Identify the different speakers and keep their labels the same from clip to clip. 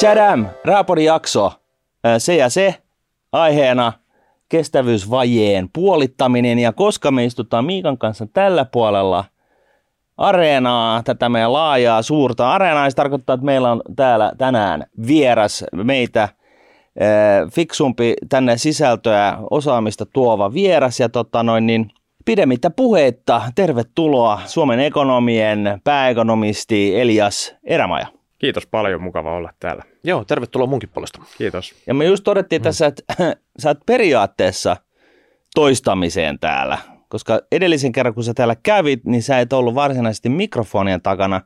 Speaker 1: Chadam, Raapodin jakso, se ja se, aiheena kestävyysvajeen puolittaminen. Ja koska me istutaan Miikan kanssa tällä puolella areenaa, tätä meidän laajaa suurta areenaa, se tarkoittaa, että meillä on täällä tänään vieras meitä fiksumpi tänne sisältöä osaamista tuova vieras. Ja tota noin niin pidemmittä puheitta. Tervetuloa Suomen ekonomien pääekonomisti Elias Erämaja.
Speaker 2: Kiitos paljon, mukava olla täällä.
Speaker 3: Joo, tervetuloa munkin puolesta.
Speaker 2: Kiitos.
Speaker 1: Ja me just todettiin mm. tässä, että sä oot periaatteessa toistamiseen täällä, koska edellisen kerran kun sä täällä kävit, niin sä et ollut varsinaisesti mikrofonien takana,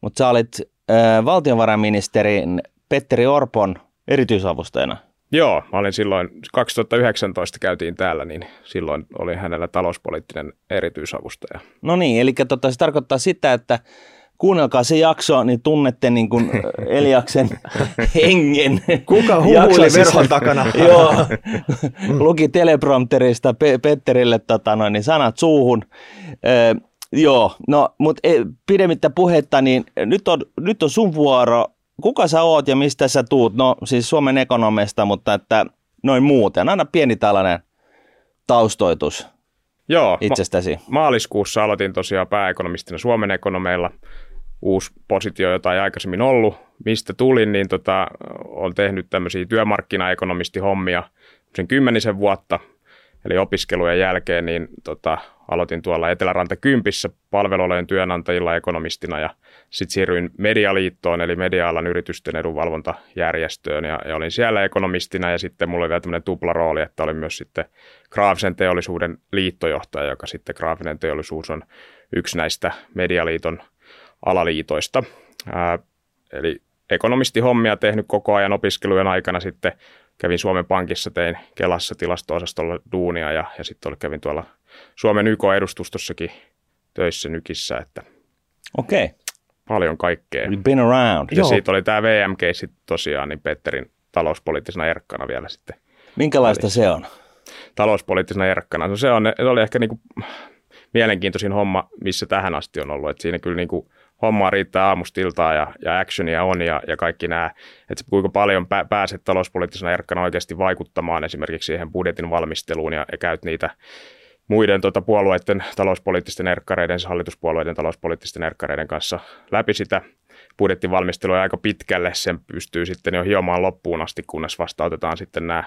Speaker 1: mutta sä olit äh, valtiovarainministerin Petteri Orpon erityisavustajana.
Speaker 2: Joo, mä olin silloin, 2019 käytiin täällä, niin silloin oli hänellä talouspoliittinen erityisavustaja.
Speaker 1: No niin, eli tota, se tarkoittaa sitä, että kuunnelkaa se jakso, niin tunnette niin kuin Eliaksen hengen.
Speaker 3: Kuka huuli verhon takana?
Speaker 1: Joo, luki teleprompterista Pe- Petterille tota noin, niin sanat suuhun. Ö, joo, no mutta e, pidemmittä puhetta, niin nyt on, nyt on sun vuoro. Kuka sä oot ja mistä sä tuut? No siis Suomen ekonomista, mutta että noin muuten. Aina pieni tällainen taustoitus
Speaker 2: Joo,
Speaker 1: itsestäsi.
Speaker 2: Ma- maaliskuussa aloitin tosiaan pääekonomistina Suomen ekonomeilla – uusi positio, jota ei aikaisemmin ollut. Mistä tulin, niin tota, olen tehnyt tämmöisiä työmarkkinaekonomistihommia sen kymmenisen vuotta, eli opiskelujen jälkeen, niin tota, aloitin tuolla Eteläranta Kympissä palvelualojen työnantajilla ekonomistina ja sitten siirryin Medialiittoon, eli media-alan yritysten edunvalvontajärjestöön ja, ja olin siellä ekonomistina ja sitten mulla oli vielä tämmöinen tupla rooli, että olin myös sitten Graafisen teollisuuden liittojohtaja, joka sitten Graafinen teollisuus on yksi näistä Medialiiton alaliitoista. Ää, eli ekonomistihommia tehnyt koko ajan opiskelujen aikana sitten kävin Suomen Pankissa, tein Kelassa tilasto-osastolla duunia ja, ja sitten kävin tuolla Suomen YK-edustustossakin töissä nykissä, että
Speaker 1: Okei. Okay.
Speaker 2: paljon kaikkea.
Speaker 1: You've been around.
Speaker 2: Ja Joo. siitä oli tämä VM-keissi tosiaan, niin Petterin talouspoliittisena erkkana vielä sitten.
Speaker 1: Minkälaista se on?
Speaker 2: Talouspoliittisena erkkana. No se, on, se oli ehkä niinku mielenkiintoisin homma, missä tähän asti on ollut. Et siinä kyllä niinku hommaa riittää aamustiltaa ja, ja actionia on ja, ja kaikki nämä, että kuinka paljon pä, pääset talouspoliittisena erkkana oikeasti vaikuttamaan esimerkiksi siihen budjetin valmisteluun ja, ja käyt niitä muiden tota, puolueiden talouspoliittisten erkkareiden, hallituspuolueiden talouspoliittisten erkkareiden kanssa läpi sitä budjettivalmistelua aika pitkälle. Sen pystyy sitten jo hiomaan loppuun asti, kunnes vasta otetaan sitten nämä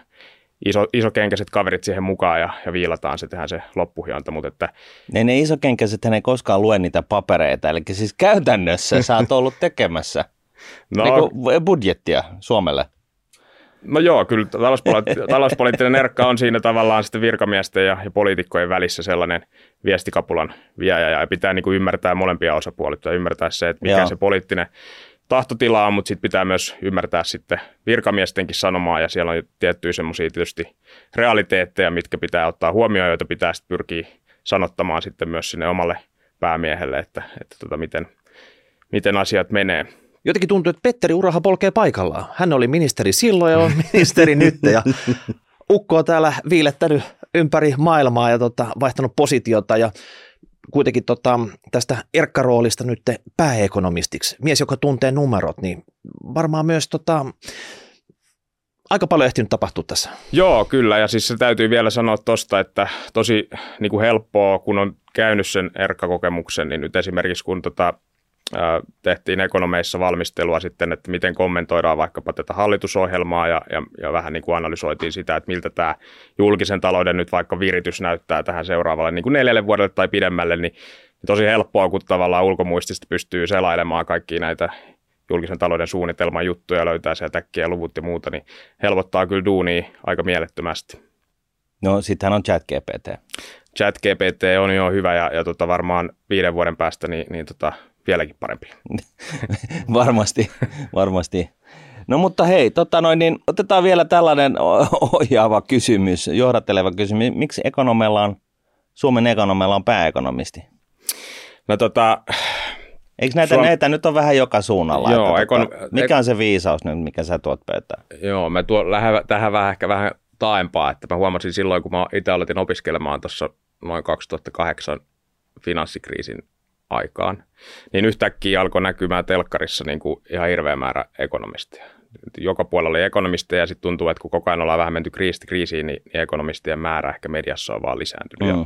Speaker 2: iso, isokenkäiset kaverit siihen mukaan ja, ja viilataan se, tehdään se loppuhionta. Mutta että...
Speaker 1: Ne, ne isokenkäiset ei koskaan lue niitä papereita, eli siis käytännössä sä oot ollut tekemässä no, niin budjettia Suomelle.
Speaker 2: No joo, kyllä talouspoliittinen, talouspoliittinen erkka on siinä tavallaan sitten virkamiesten ja, ja poliitikkojen välissä sellainen viestikapulan viejä ja pitää niin kuin ymmärtää molempia osapuolia ja ymmärtää se, että mikä joo. se poliittinen tahtotilaa, mutta sitten pitää myös ymmärtää sitten virkamiestenkin sanomaa, ja siellä on tiettyjä semmoisia tietysti realiteetteja, mitkä pitää ottaa huomioon, joita pitää sitten pyrkiä sanottamaan sitten myös sinne omalle päämiehelle, että, että tota, miten, miten asiat menee.
Speaker 3: Jotenkin tuntuu, että Petteri Uraha polkee paikallaan. Hän oli ministeri silloin ja on ministeri nyt, ja Ukko on täällä viilettänyt ympäri maailmaa ja tota, vaihtanut positiota, ja kuitenkin tota, tästä erkkaroolista nyt pääekonomistiksi, mies, joka tuntee numerot, niin varmaan myös tota, aika paljon ehtinyt tapahtua tässä.
Speaker 2: Joo, kyllä. Ja siis se täytyy vielä sanoa tuosta, että tosi niin kuin helppoa, kun on käynyt sen erkkakokemuksen, niin nyt esimerkiksi kun tota, tehtiin ekonomeissa valmistelua sitten, että miten kommentoidaan vaikkapa tätä hallitusohjelmaa ja, ja, ja vähän niin kuin analysoitiin sitä, että miltä tämä julkisen talouden nyt vaikka viritys näyttää tähän seuraavalle niin kuin neljälle vuodelle tai pidemmälle, niin tosi helppoa, kun tavallaan ulkomuistista pystyy selailemaan kaikki näitä julkisen talouden suunnitelman juttuja, löytää sieltä äkkiä luvut ja muuta, niin helpottaa kyllä duunia aika mielettömästi.
Speaker 1: No sittenhän on ChatGPT.
Speaker 2: ChatGPT on jo hyvä ja, ja tota varmaan viiden vuoden päästä niin, niin tota, vieläkin parempi.
Speaker 1: varmasti, varmasti. No mutta hei, tota noin, niin otetaan vielä tällainen ohjaava kysymys, johdatteleva kysymys. Miksi ekonomella on, Suomen ekonomella on pääekonomisti?
Speaker 2: No tota...
Speaker 1: Eikö näitä, Suom... näitä nyt on vähän joka suunnalla? Joo, että, ekon... tota, mikä on se viisaus nyt, mikä sä tuot pöytään?
Speaker 2: Joo, mä tuon lähden tähän vähän ehkä vähän taaempaa, että mä huomasin silloin, kun mä itse aloitin opiskelemaan tuossa noin 2008 finanssikriisin aikaan, niin yhtäkkiä alkoi näkymään telkkarissa niin kuin ihan hirveä määrä ekonomistia. joka puolella oli ekonomisteja ja sitten tuntuu, että kun koko ajan ollaan vähän menty kriisistä kriisiin, niin, niin ekonomistien määrä ehkä mediassa on vaan lisääntynyt. Mm. Ja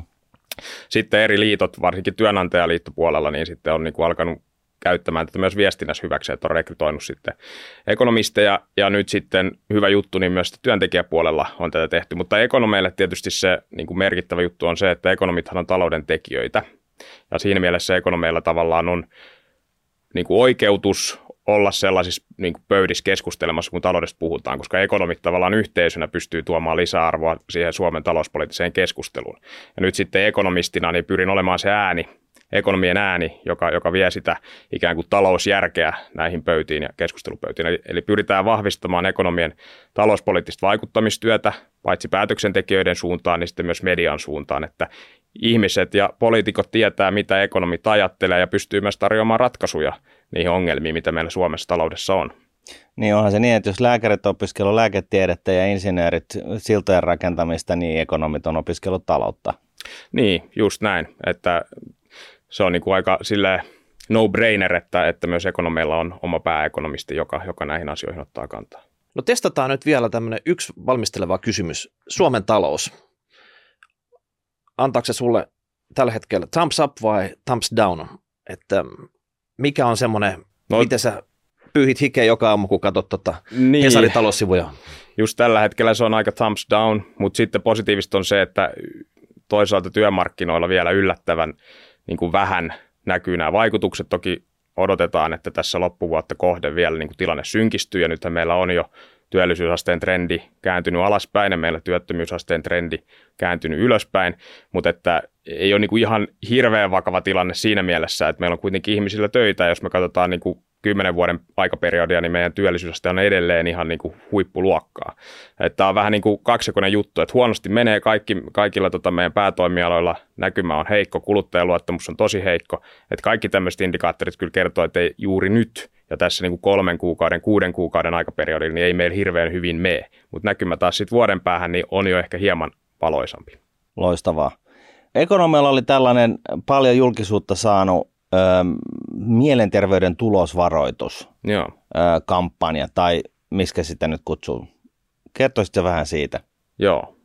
Speaker 2: sitten eri liitot, varsinkin työnantajaliittopuolella, niin sitten on niin kuin alkanut käyttämään tätä myös viestinnässä hyväksi, että on rekrytoinut sitten ekonomisteja ja nyt sitten hyvä juttu, niin myös työntekijäpuolella on tätä tehty, mutta ekonomeille tietysti se niin kuin merkittävä juttu on se, että ekonomithan on talouden tekijöitä ja siinä mielessä ekonomeilla tavallaan on niin kuin oikeutus olla sellaisissa niin kuin pöydissä keskustelemassa, kun taloudesta puhutaan, koska ekonomit tavallaan yhteisönä pystyy tuomaan lisäarvoa siihen Suomen talouspoliittiseen keskusteluun. Ja nyt sitten ekonomistina niin pyrin olemaan se ääni, ekonomien ääni, joka, joka vie sitä ikään kuin talousjärkeä näihin pöytiin ja keskustelupöytiin. Eli, eli pyritään vahvistamaan ekonomien talouspoliittista vaikuttamistyötä, paitsi päätöksentekijöiden suuntaan, niin sitten myös median suuntaan, että ihmiset ja poliitikot tietää, mitä ekonomit ajattelee ja pystyy myös tarjoamaan ratkaisuja niihin ongelmiin, mitä meillä Suomessa taloudessa on.
Speaker 1: Niin onhan se niin, että jos lääkärit opiskellut lääketiedettä ja insinöörit siltojen rakentamista, niin ekonomit on opiskellut taloutta.
Speaker 2: Niin, just näin, että se on niin kuin aika sille no-brainer, että, että myös ekonomeilla on oma pääekonomisti, joka, joka näihin asioihin ottaa kantaa.
Speaker 3: No testataan nyt vielä tämmöinen yksi valmisteleva kysymys. Suomen talous. Antaako se sulle tällä hetkellä thumbs up vai thumbs down? Että mikä on semmoinen, no, miten sä pyyhit hikeä joka aamu, kun katsot tota niin. Hesarin taloussivuja?
Speaker 2: Just tällä hetkellä se on aika thumbs down, mutta sitten positiivista on se, että toisaalta työmarkkinoilla vielä yllättävän niin kuin vähän näkyy nämä vaikutukset. Toki odotetaan, että tässä loppuvuotta kohde vielä niin kuin tilanne synkistyy ja nythän meillä on jo työllisyysasteen trendi kääntynyt alaspäin ja meillä työttömyysasteen trendi kääntynyt ylöspäin, mutta että ei ole niin ihan hirveän vakava tilanne siinä mielessä, että meillä on kuitenkin ihmisillä töitä, jos me katsotaan niin kuin kymmenen vuoden aikaperioodia, niin meidän työllisyysaste on edelleen ihan niin kuin huippuluokkaa. Tämä on vähän niin kuin kaksikoinen juttu, että huonosti menee kaikki, kaikilla tota meidän päätoimialoilla, näkymä on heikko, kuluttajaluottamus on tosi heikko, että kaikki tämmöiset indikaattorit kyllä kertoo, että ei juuri nyt ja tässä niin kuin kolmen kuukauden, kuuden kuukauden aikaperiodilla, niin ei meillä hirveän hyvin mene, mutta näkymä taas sitten vuoden päähän niin on jo ehkä hieman valoisampi.
Speaker 1: Loistavaa. Ekonomilla oli tällainen paljon julkisuutta saanut ö, mielenterveyden tulosvaroitus Joo. Ö, kampanja, tai miskä sitä nyt kutsuu. Kertoisitko vähän siitä?
Speaker 2: Joo.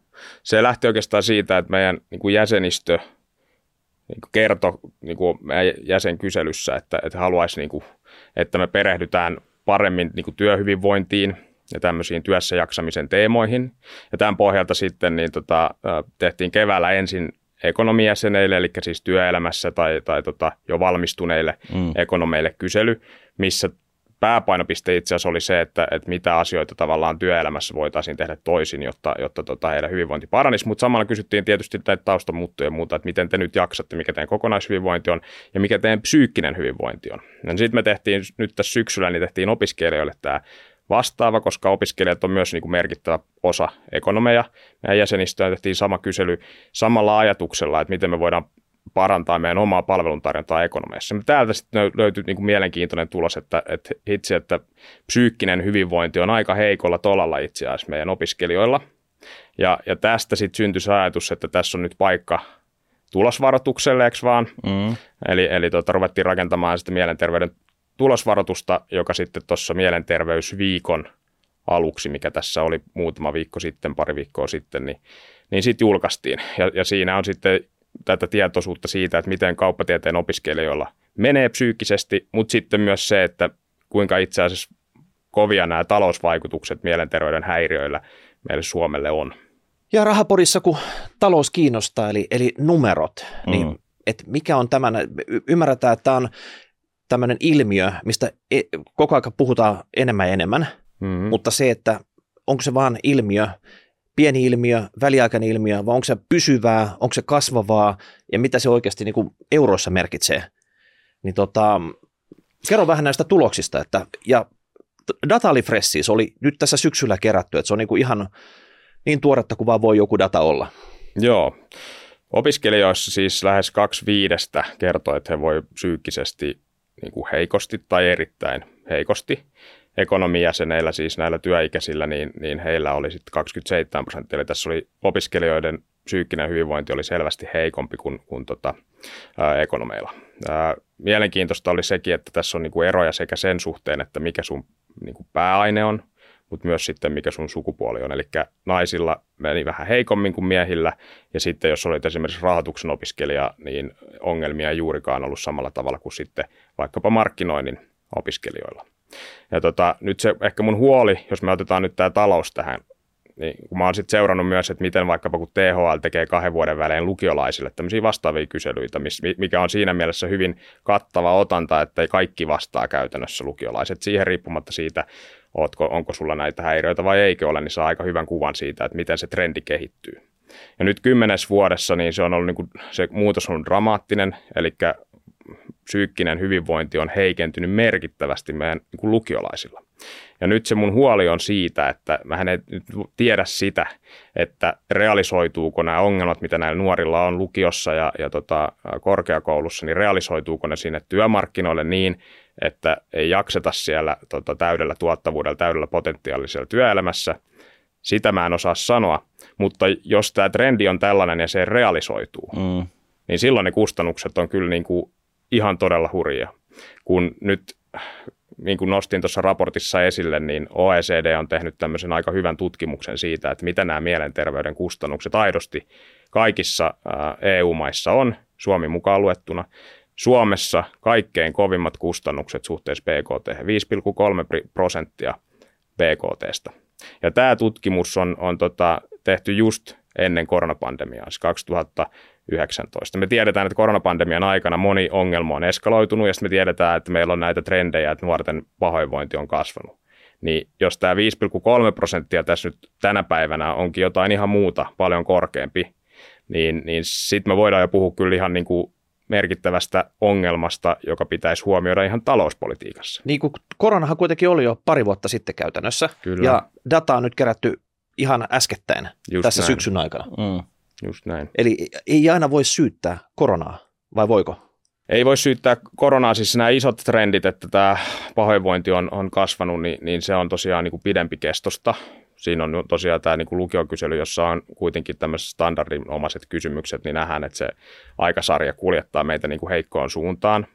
Speaker 2: Se lähti oikeastaan siitä, että meidän niin kuin jäsenistö niin kuin kertoi niin kuin meidän jäsenkyselyssä, että, että haluaisi, niin kuin, että me perehdytään paremmin niin kuin työhyvinvointiin ja tämmöisiin työssä jaksamisen teemoihin. Ja tämän pohjalta sitten niin tota, tehtiin keväällä ensin ekonomijäseneille, eli siis työelämässä tai, tai tota, jo valmistuneille mm. ekonomeille kysely, missä pääpainopiste itse asiassa oli se, että, että mitä asioita tavallaan työelämässä voitaisiin tehdä toisin, jotta, jotta tota, heidän hyvinvointi paranisi, mutta samalla kysyttiin tietysti näitä taustamuuttuja ja muuta, että miten te nyt jaksatte, mikä teidän kokonaishyvinvointi on ja mikä teidän psyykkinen hyvinvointi on. Sitten me tehtiin nyt tässä syksyllä, niin tehtiin opiskelijoille tämä vastaava, koska opiskelijat on myös niin kuin merkittävä osa ekonomeja. Meidän jäsenistöä tehtiin sama kysely samalla ajatuksella, että miten me voidaan parantaa meidän omaa palveluntarjontaa ekonomiassa. Täältä sitten löytyy niin kuin mielenkiintoinen tulos, että, että itse, että psyykkinen hyvinvointi on aika heikolla tolalla itse asiassa meidän opiskelijoilla. Ja, ja tästä sitten syntyi se ajatus, että tässä on nyt paikka tulosvaroitukselle, eikö vaan? Mm. Eli, eli tuota, ruvettiin rakentamaan sitten mielenterveyden tulosvaroitusta, joka sitten tuossa mielenterveysviikon aluksi, mikä tässä oli muutama viikko sitten, pari viikkoa sitten, niin, niin sitten julkaistiin. Ja, ja siinä on sitten tätä tietoisuutta siitä, että miten kauppatieteen opiskelijoilla menee psyykkisesti, mutta sitten myös se, että kuinka itse asiassa kovia nämä talousvaikutukset mielenterveyden häiriöillä meille Suomelle on.
Speaker 3: Ja rahaporissa, kun talous kiinnostaa, eli, eli numerot, niin mm. et mikä on tämän, ymmärretään, että tämä on tämmöinen ilmiö, mistä e, koko ajan puhutaan enemmän ja enemmän, mm-hmm. mutta se, että onko se vaan ilmiö, pieni ilmiö, väliaikainen ilmiö, vai onko se pysyvää, onko se kasvavaa, ja mitä se oikeasti niin kuin euroissa merkitsee. Niin tota, kerro vähän näistä tuloksista, että, ja data oli fresh, siis oli nyt tässä syksyllä kerätty, että se on niin kuin ihan niin tuoretta kuin vaan voi joku data olla.
Speaker 2: Joo. Opiskelijoissa siis lähes kaksi viidestä kertoo, että he voi psyykkisesti niin kuin heikosti tai erittäin heikosti. Ekonomijäseneillä, siis näillä työikäisillä, niin, niin heillä oli sitten 27 prosenttia. Eli tässä oli opiskelijoiden psyykkinen hyvinvointi oli selvästi heikompi kuin, kuin tota, ää, ekonomeilla. Ää, mielenkiintoista oli sekin, että tässä on niinku eroja sekä sen suhteen, että mikä sun niin kuin pääaine on, mutta myös sitten mikä sun sukupuoli on. Eli naisilla meni vähän heikommin kuin miehillä, ja sitten jos olit esimerkiksi rahoituksen opiskelija, niin ongelmia ei juurikaan ollut samalla tavalla kuin sitten vaikkapa markkinoinnin opiskelijoilla. Ja tota, nyt se ehkä mun huoli, jos me otetaan nyt tämä talous tähän niin kun mä oon sitten seurannut myös, että miten vaikkapa kun THL tekee kahden vuoden välein lukiolaisille tämmöisiä vastaavia kyselyitä, mikä on siinä mielessä hyvin kattava otanta, että ei kaikki vastaa käytännössä lukiolaiset. Siihen riippumatta siitä, ootko, onko sulla näitä häiriöitä vai eikö ole, niin saa aika hyvän kuvan siitä, että miten se trendi kehittyy. Ja nyt kymmenes vuodessa niin se on ollut niin kuin, se muutos on dramaattinen, eli psyykkinen hyvinvointi on heikentynyt merkittävästi meidän niin kuin lukiolaisilla. Ja nyt se mun huoli on siitä, että mä en nyt tiedä sitä, että realisoituuko nämä ongelmat, mitä näillä nuorilla on lukiossa ja, ja tota, korkeakoulussa, niin realisoituuko ne sinne työmarkkinoille niin, että ei jakseta siellä tota, täydellä tuottavuudella, täydellä potentiaalisella työelämässä. Sitä mä en osaa sanoa, mutta jos tämä trendi on tällainen ja se realisoituu, mm. niin silloin ne kustannukset on kyllä niin kuin ihan todella hurjia. Kun nyt niin kuin nostin tuossa raportissa esille, niin OECD on tehnyt tämmöisen aika hyvän tutkimuksen siitä, että mitä nämä mielenterveyden kustannukset aidosti kaikissa EU-maissa on, Suomi mukaan luettuna. Suomessa kaikkein kovimmat kustannukset suhteessa BKT, 5,3 prosenttia BKTstä. Ja tämä tutkimus on, on tota, tehty just ennen koronapandemiaa, siis 2019. Me tiedetään, että koronapandemian aikana moni ongelma on eskaloitunut ja me tiedetään, että meillä on näitä trendejä, että nuorten pahoinvointi on kasvanut. Niin jos tämä 5,3 prosenttia tässä nyt tänä päivänä onkin jotain ihan muuta, paljon korkeampi, niin, niin sitten me voidaan jo puhua kyllä ihan niin kuin merkittävästä ongelmasta, joka pitäisi huomioida ihan talouspolitiikassa.
Speaker 3: Niin kuin koronahan kuitenkin oli jo pari vuotta sitten käytännössä, Kyllä. ja data on nyt kerätty ihan äskettäin Just tässä näin. syksyn aikana. Mm.
Speaker 2: Just näin.
Speaker 3: Eli ei aina voi syyttää koronaa, vai voiko?
Speaker 2: Ei voi syyttää koronaa, siis nämä isot trendit, että tämä pahoinvointi on, on kasvanut, niin, niin se on tosiaan niin kuin pidempi kestosta. Siinä on tosiaan tämä niin kuin lukiokysely, jossa on kuitenkin tämmöiset standardinomaiset kysymykset, niin nähdään, että se aikasarja kuljettaa meitä niin kuin heikkoon suuntaan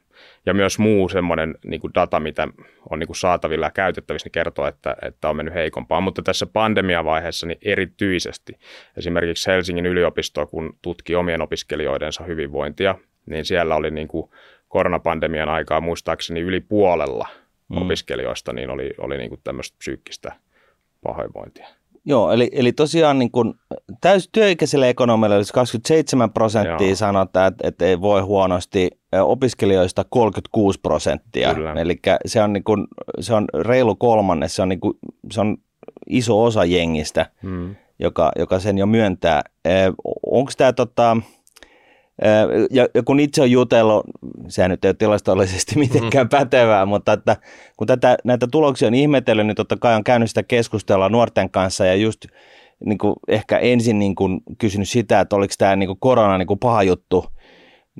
Speaker 2: ja myös muu semmoinen niin kuin data, mitä on niin kuin saatavilla ja käytettävissä, niin kertoo, että, että on mennyt heikompaa. Mutta tässä pandemiavaiheessa niin erityisesti esimerkiksi Helsingin yliopisto, kun tutki omien opiskelijoidensa hyvinvointia, niin siellä oli niin kuin koronapandemian aikaa muistaakseni yli puolella mm. opiskelijoista niin oli, oli niin kuin tämmöistä psyykkistä pahoinvointia.
Speaker 1: Joo, eli, eli tosiaan niin kuin täys työikäiselle ekonomille olisi 27 prosenttia sanotaan, että, että ei voi huonosti, opiskelijoista 36 prosenttia. Eli se on, niin se on reilu kolmannes, se on, niin kuin, se on iso osa jengistä, hmm. joka, joka sen jo myöntää. Onko tämä tota, ja, ja kun itse on jutellut, sehän nyt ei ole tilastollisesti mitenkään mm-hmm. pätevää, mutta että kun tätä, näitä tuloksia on ihmetellyt, niin totta kai on käynyt sitä keskustelua nuorten kanssa ja just niin kuin ehkä ensin niin kuin kysynyt sitä, että oliko tämä niin kuin korona niin kuin paha juttu,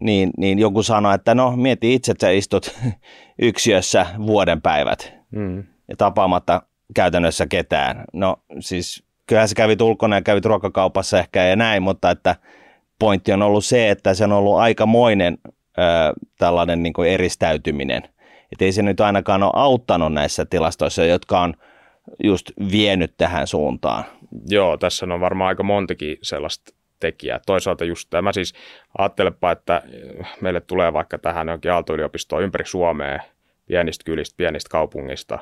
Speaker 1: niin, niin joku sanoi, että no mieti itse, että sä istut yksiössä vuoden päivät mm. ja tapaamatta käytännössä ketään. No siis kyllähän sä kävit ulkona ja kävit ruokakaupassa ehkä ja näin, mutta että – pointti on ollut se, että se on ollut aikamoinen ö, tällainen niin kuin eristäytyminen. Että ei se nyt ainakaan ole auttanut näissä tilastoissa, jotka on just vienyt tähän suuntaan.
Speaker 2: Joo, tässä on varmaan aika montakin sellaista tekijää. Toisaalta just tämä siis, ajattelepa, että meille tulee vaikka tähän johonkin Aalto-yliopistoon ympäri Suomea, pienistä kylistä, pienistä kaupungista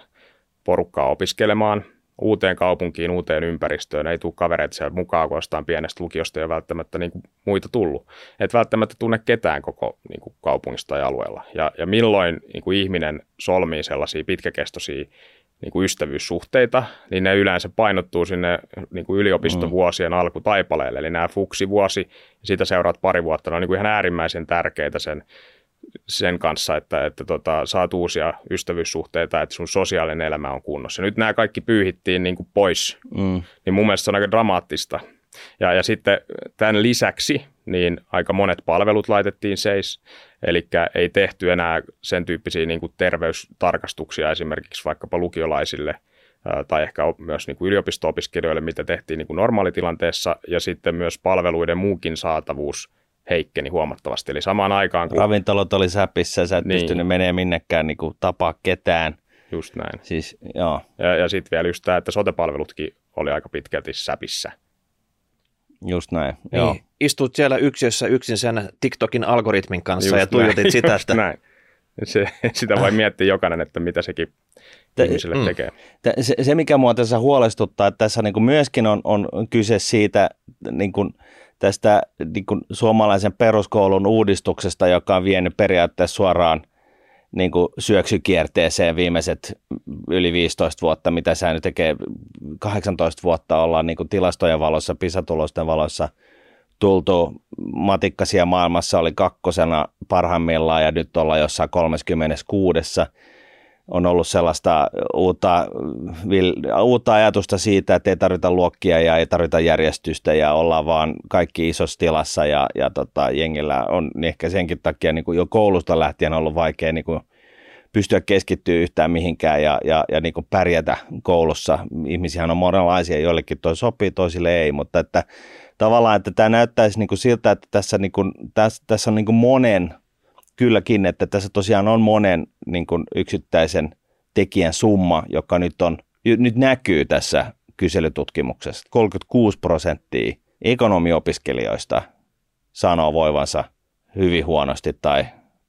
Speaker 2: porukkaa opiskelemaan – uuteen kaupunkiin, uuteen ympäristöön, ei tule kavereita siellä mukaan, kun jostain pienestä lukiosta ei ole välttämättä niin kuin muita tullut. Et välttämättä tunne ketään koko niin kuin kaupungista tai alueella. Ja, ja milloin niin kuin ihminen solmii sellaisia pitkäkestoisia niin kuin ystävyyssuhteita, niin ne yleensä painottuu sinne niin kuin yliopistovuosien mm. alkutaipaleelle. Eli nämä fuksivuosi ja sitä seuraat pari vuotta, ne on niin kuin ihan äärimmäisen tärkeitä sen sen kanssa, että, että tota, saat uusia ystävyyssuhteita, että sun sosiaalinen elämä on kunnossa. Nyt nämä kaikki pyyhittiin niin kuin pois, mm. niin mun mielestä se on aika dramaattista. Ja, ja sitten tämän lisäksi niin aika monet palvelut laitettiin seis, eli ei tehty enää sen tyyppisiä niin kuin terveystarkastuksia esimerkiksi vaikkapa lukiolaisille tai ehkä myös niin kuin yliopisto-opiskelijoille, mitä tehtiin niin kuin normaalitilanteessa, ja sitten myös palveluiden muukin saatavuus – heikkeni huomattavasti. Eli samaan aikaan kun...
Speaker 1: Ravintolot oli säpissä, sä et niin. pystynyt menemään minnekään niin kuin tapaa ketään.
Speaker 2: just näin.
Speaker 1: Siis, joo.
Speaker 2: Ja, ja sitten vielä just tämä, että sotepalvelutkin oli aika pitkälti säpissä.
Speaker 1: Just näin,
Speaker 3: Niin,
Speaker 1: joo.
Speaker 3: Istut siellä yksiössä yksin sen TikTokin algoritmin kanssa
Speaker 2: Just
Speaker 3: ja tuijotit
Speaker 2: näin,
Speaker 3: sitä,
Speaker 2: just
Speaker 3: että
Speaker 2: näin. Se, sitä voi miettiä jokainen, että mitä sekin
Speaker 1: Tä-
Speaker 2: ihmisille
Speaker 3: mm.
Speaker 2: tekee.
Speaker 1: Tä- Se, se, mikä mua tässä huolestuttaa, että tässä niin kuin myöskin on, on kyse siitä niin kuin tästä niin kuin suomalaisen peruskoulun uudistuksesta, joka on vienyt periaatteessa suoraan niin kuin syöksykierteeseen viimeiset yli 15 vuotta, mitä sä nyt tekee. 18 vuotta ollaan niin kuin tilastojen valossa, pisatulosten valossa tultu. Matikkasia maailmassa oli kakkosena parhaimmillaan ja nyt ollaan jossain 36 on ollut sellaista uutta, uutta ajatusta siitä, että ei tarvita luokkia ja ei tarvita järjestystä ja ollaan vaan kaikki isossa tilassa ja, ja tota, jengillä on niin ehkä senkin takia niin kuin jo koulusta lähtien ollut vaikea niin kuin pystyä keskittyä yhtään mihinkään ja, ja, ja niin kuin pärjätä koulussa. Ihmisiä on monenlaisia, joillekin toi sopii, toisille ei, mutta että tavallaan, että tämä näyttäisi niin kuin siltä, että tässä, niin kuin, tässä, tässä on niin kuin monen, kylläkin, että tässä tosiaan on monen niin kuin yksittäisen tekijän summa, joka nyt, on, nyt näkyy tässä kyselytutkimuksessa. 36 prosenttia ekonomiopiskelijoista sanoo voivansa hyvin huonosti tai,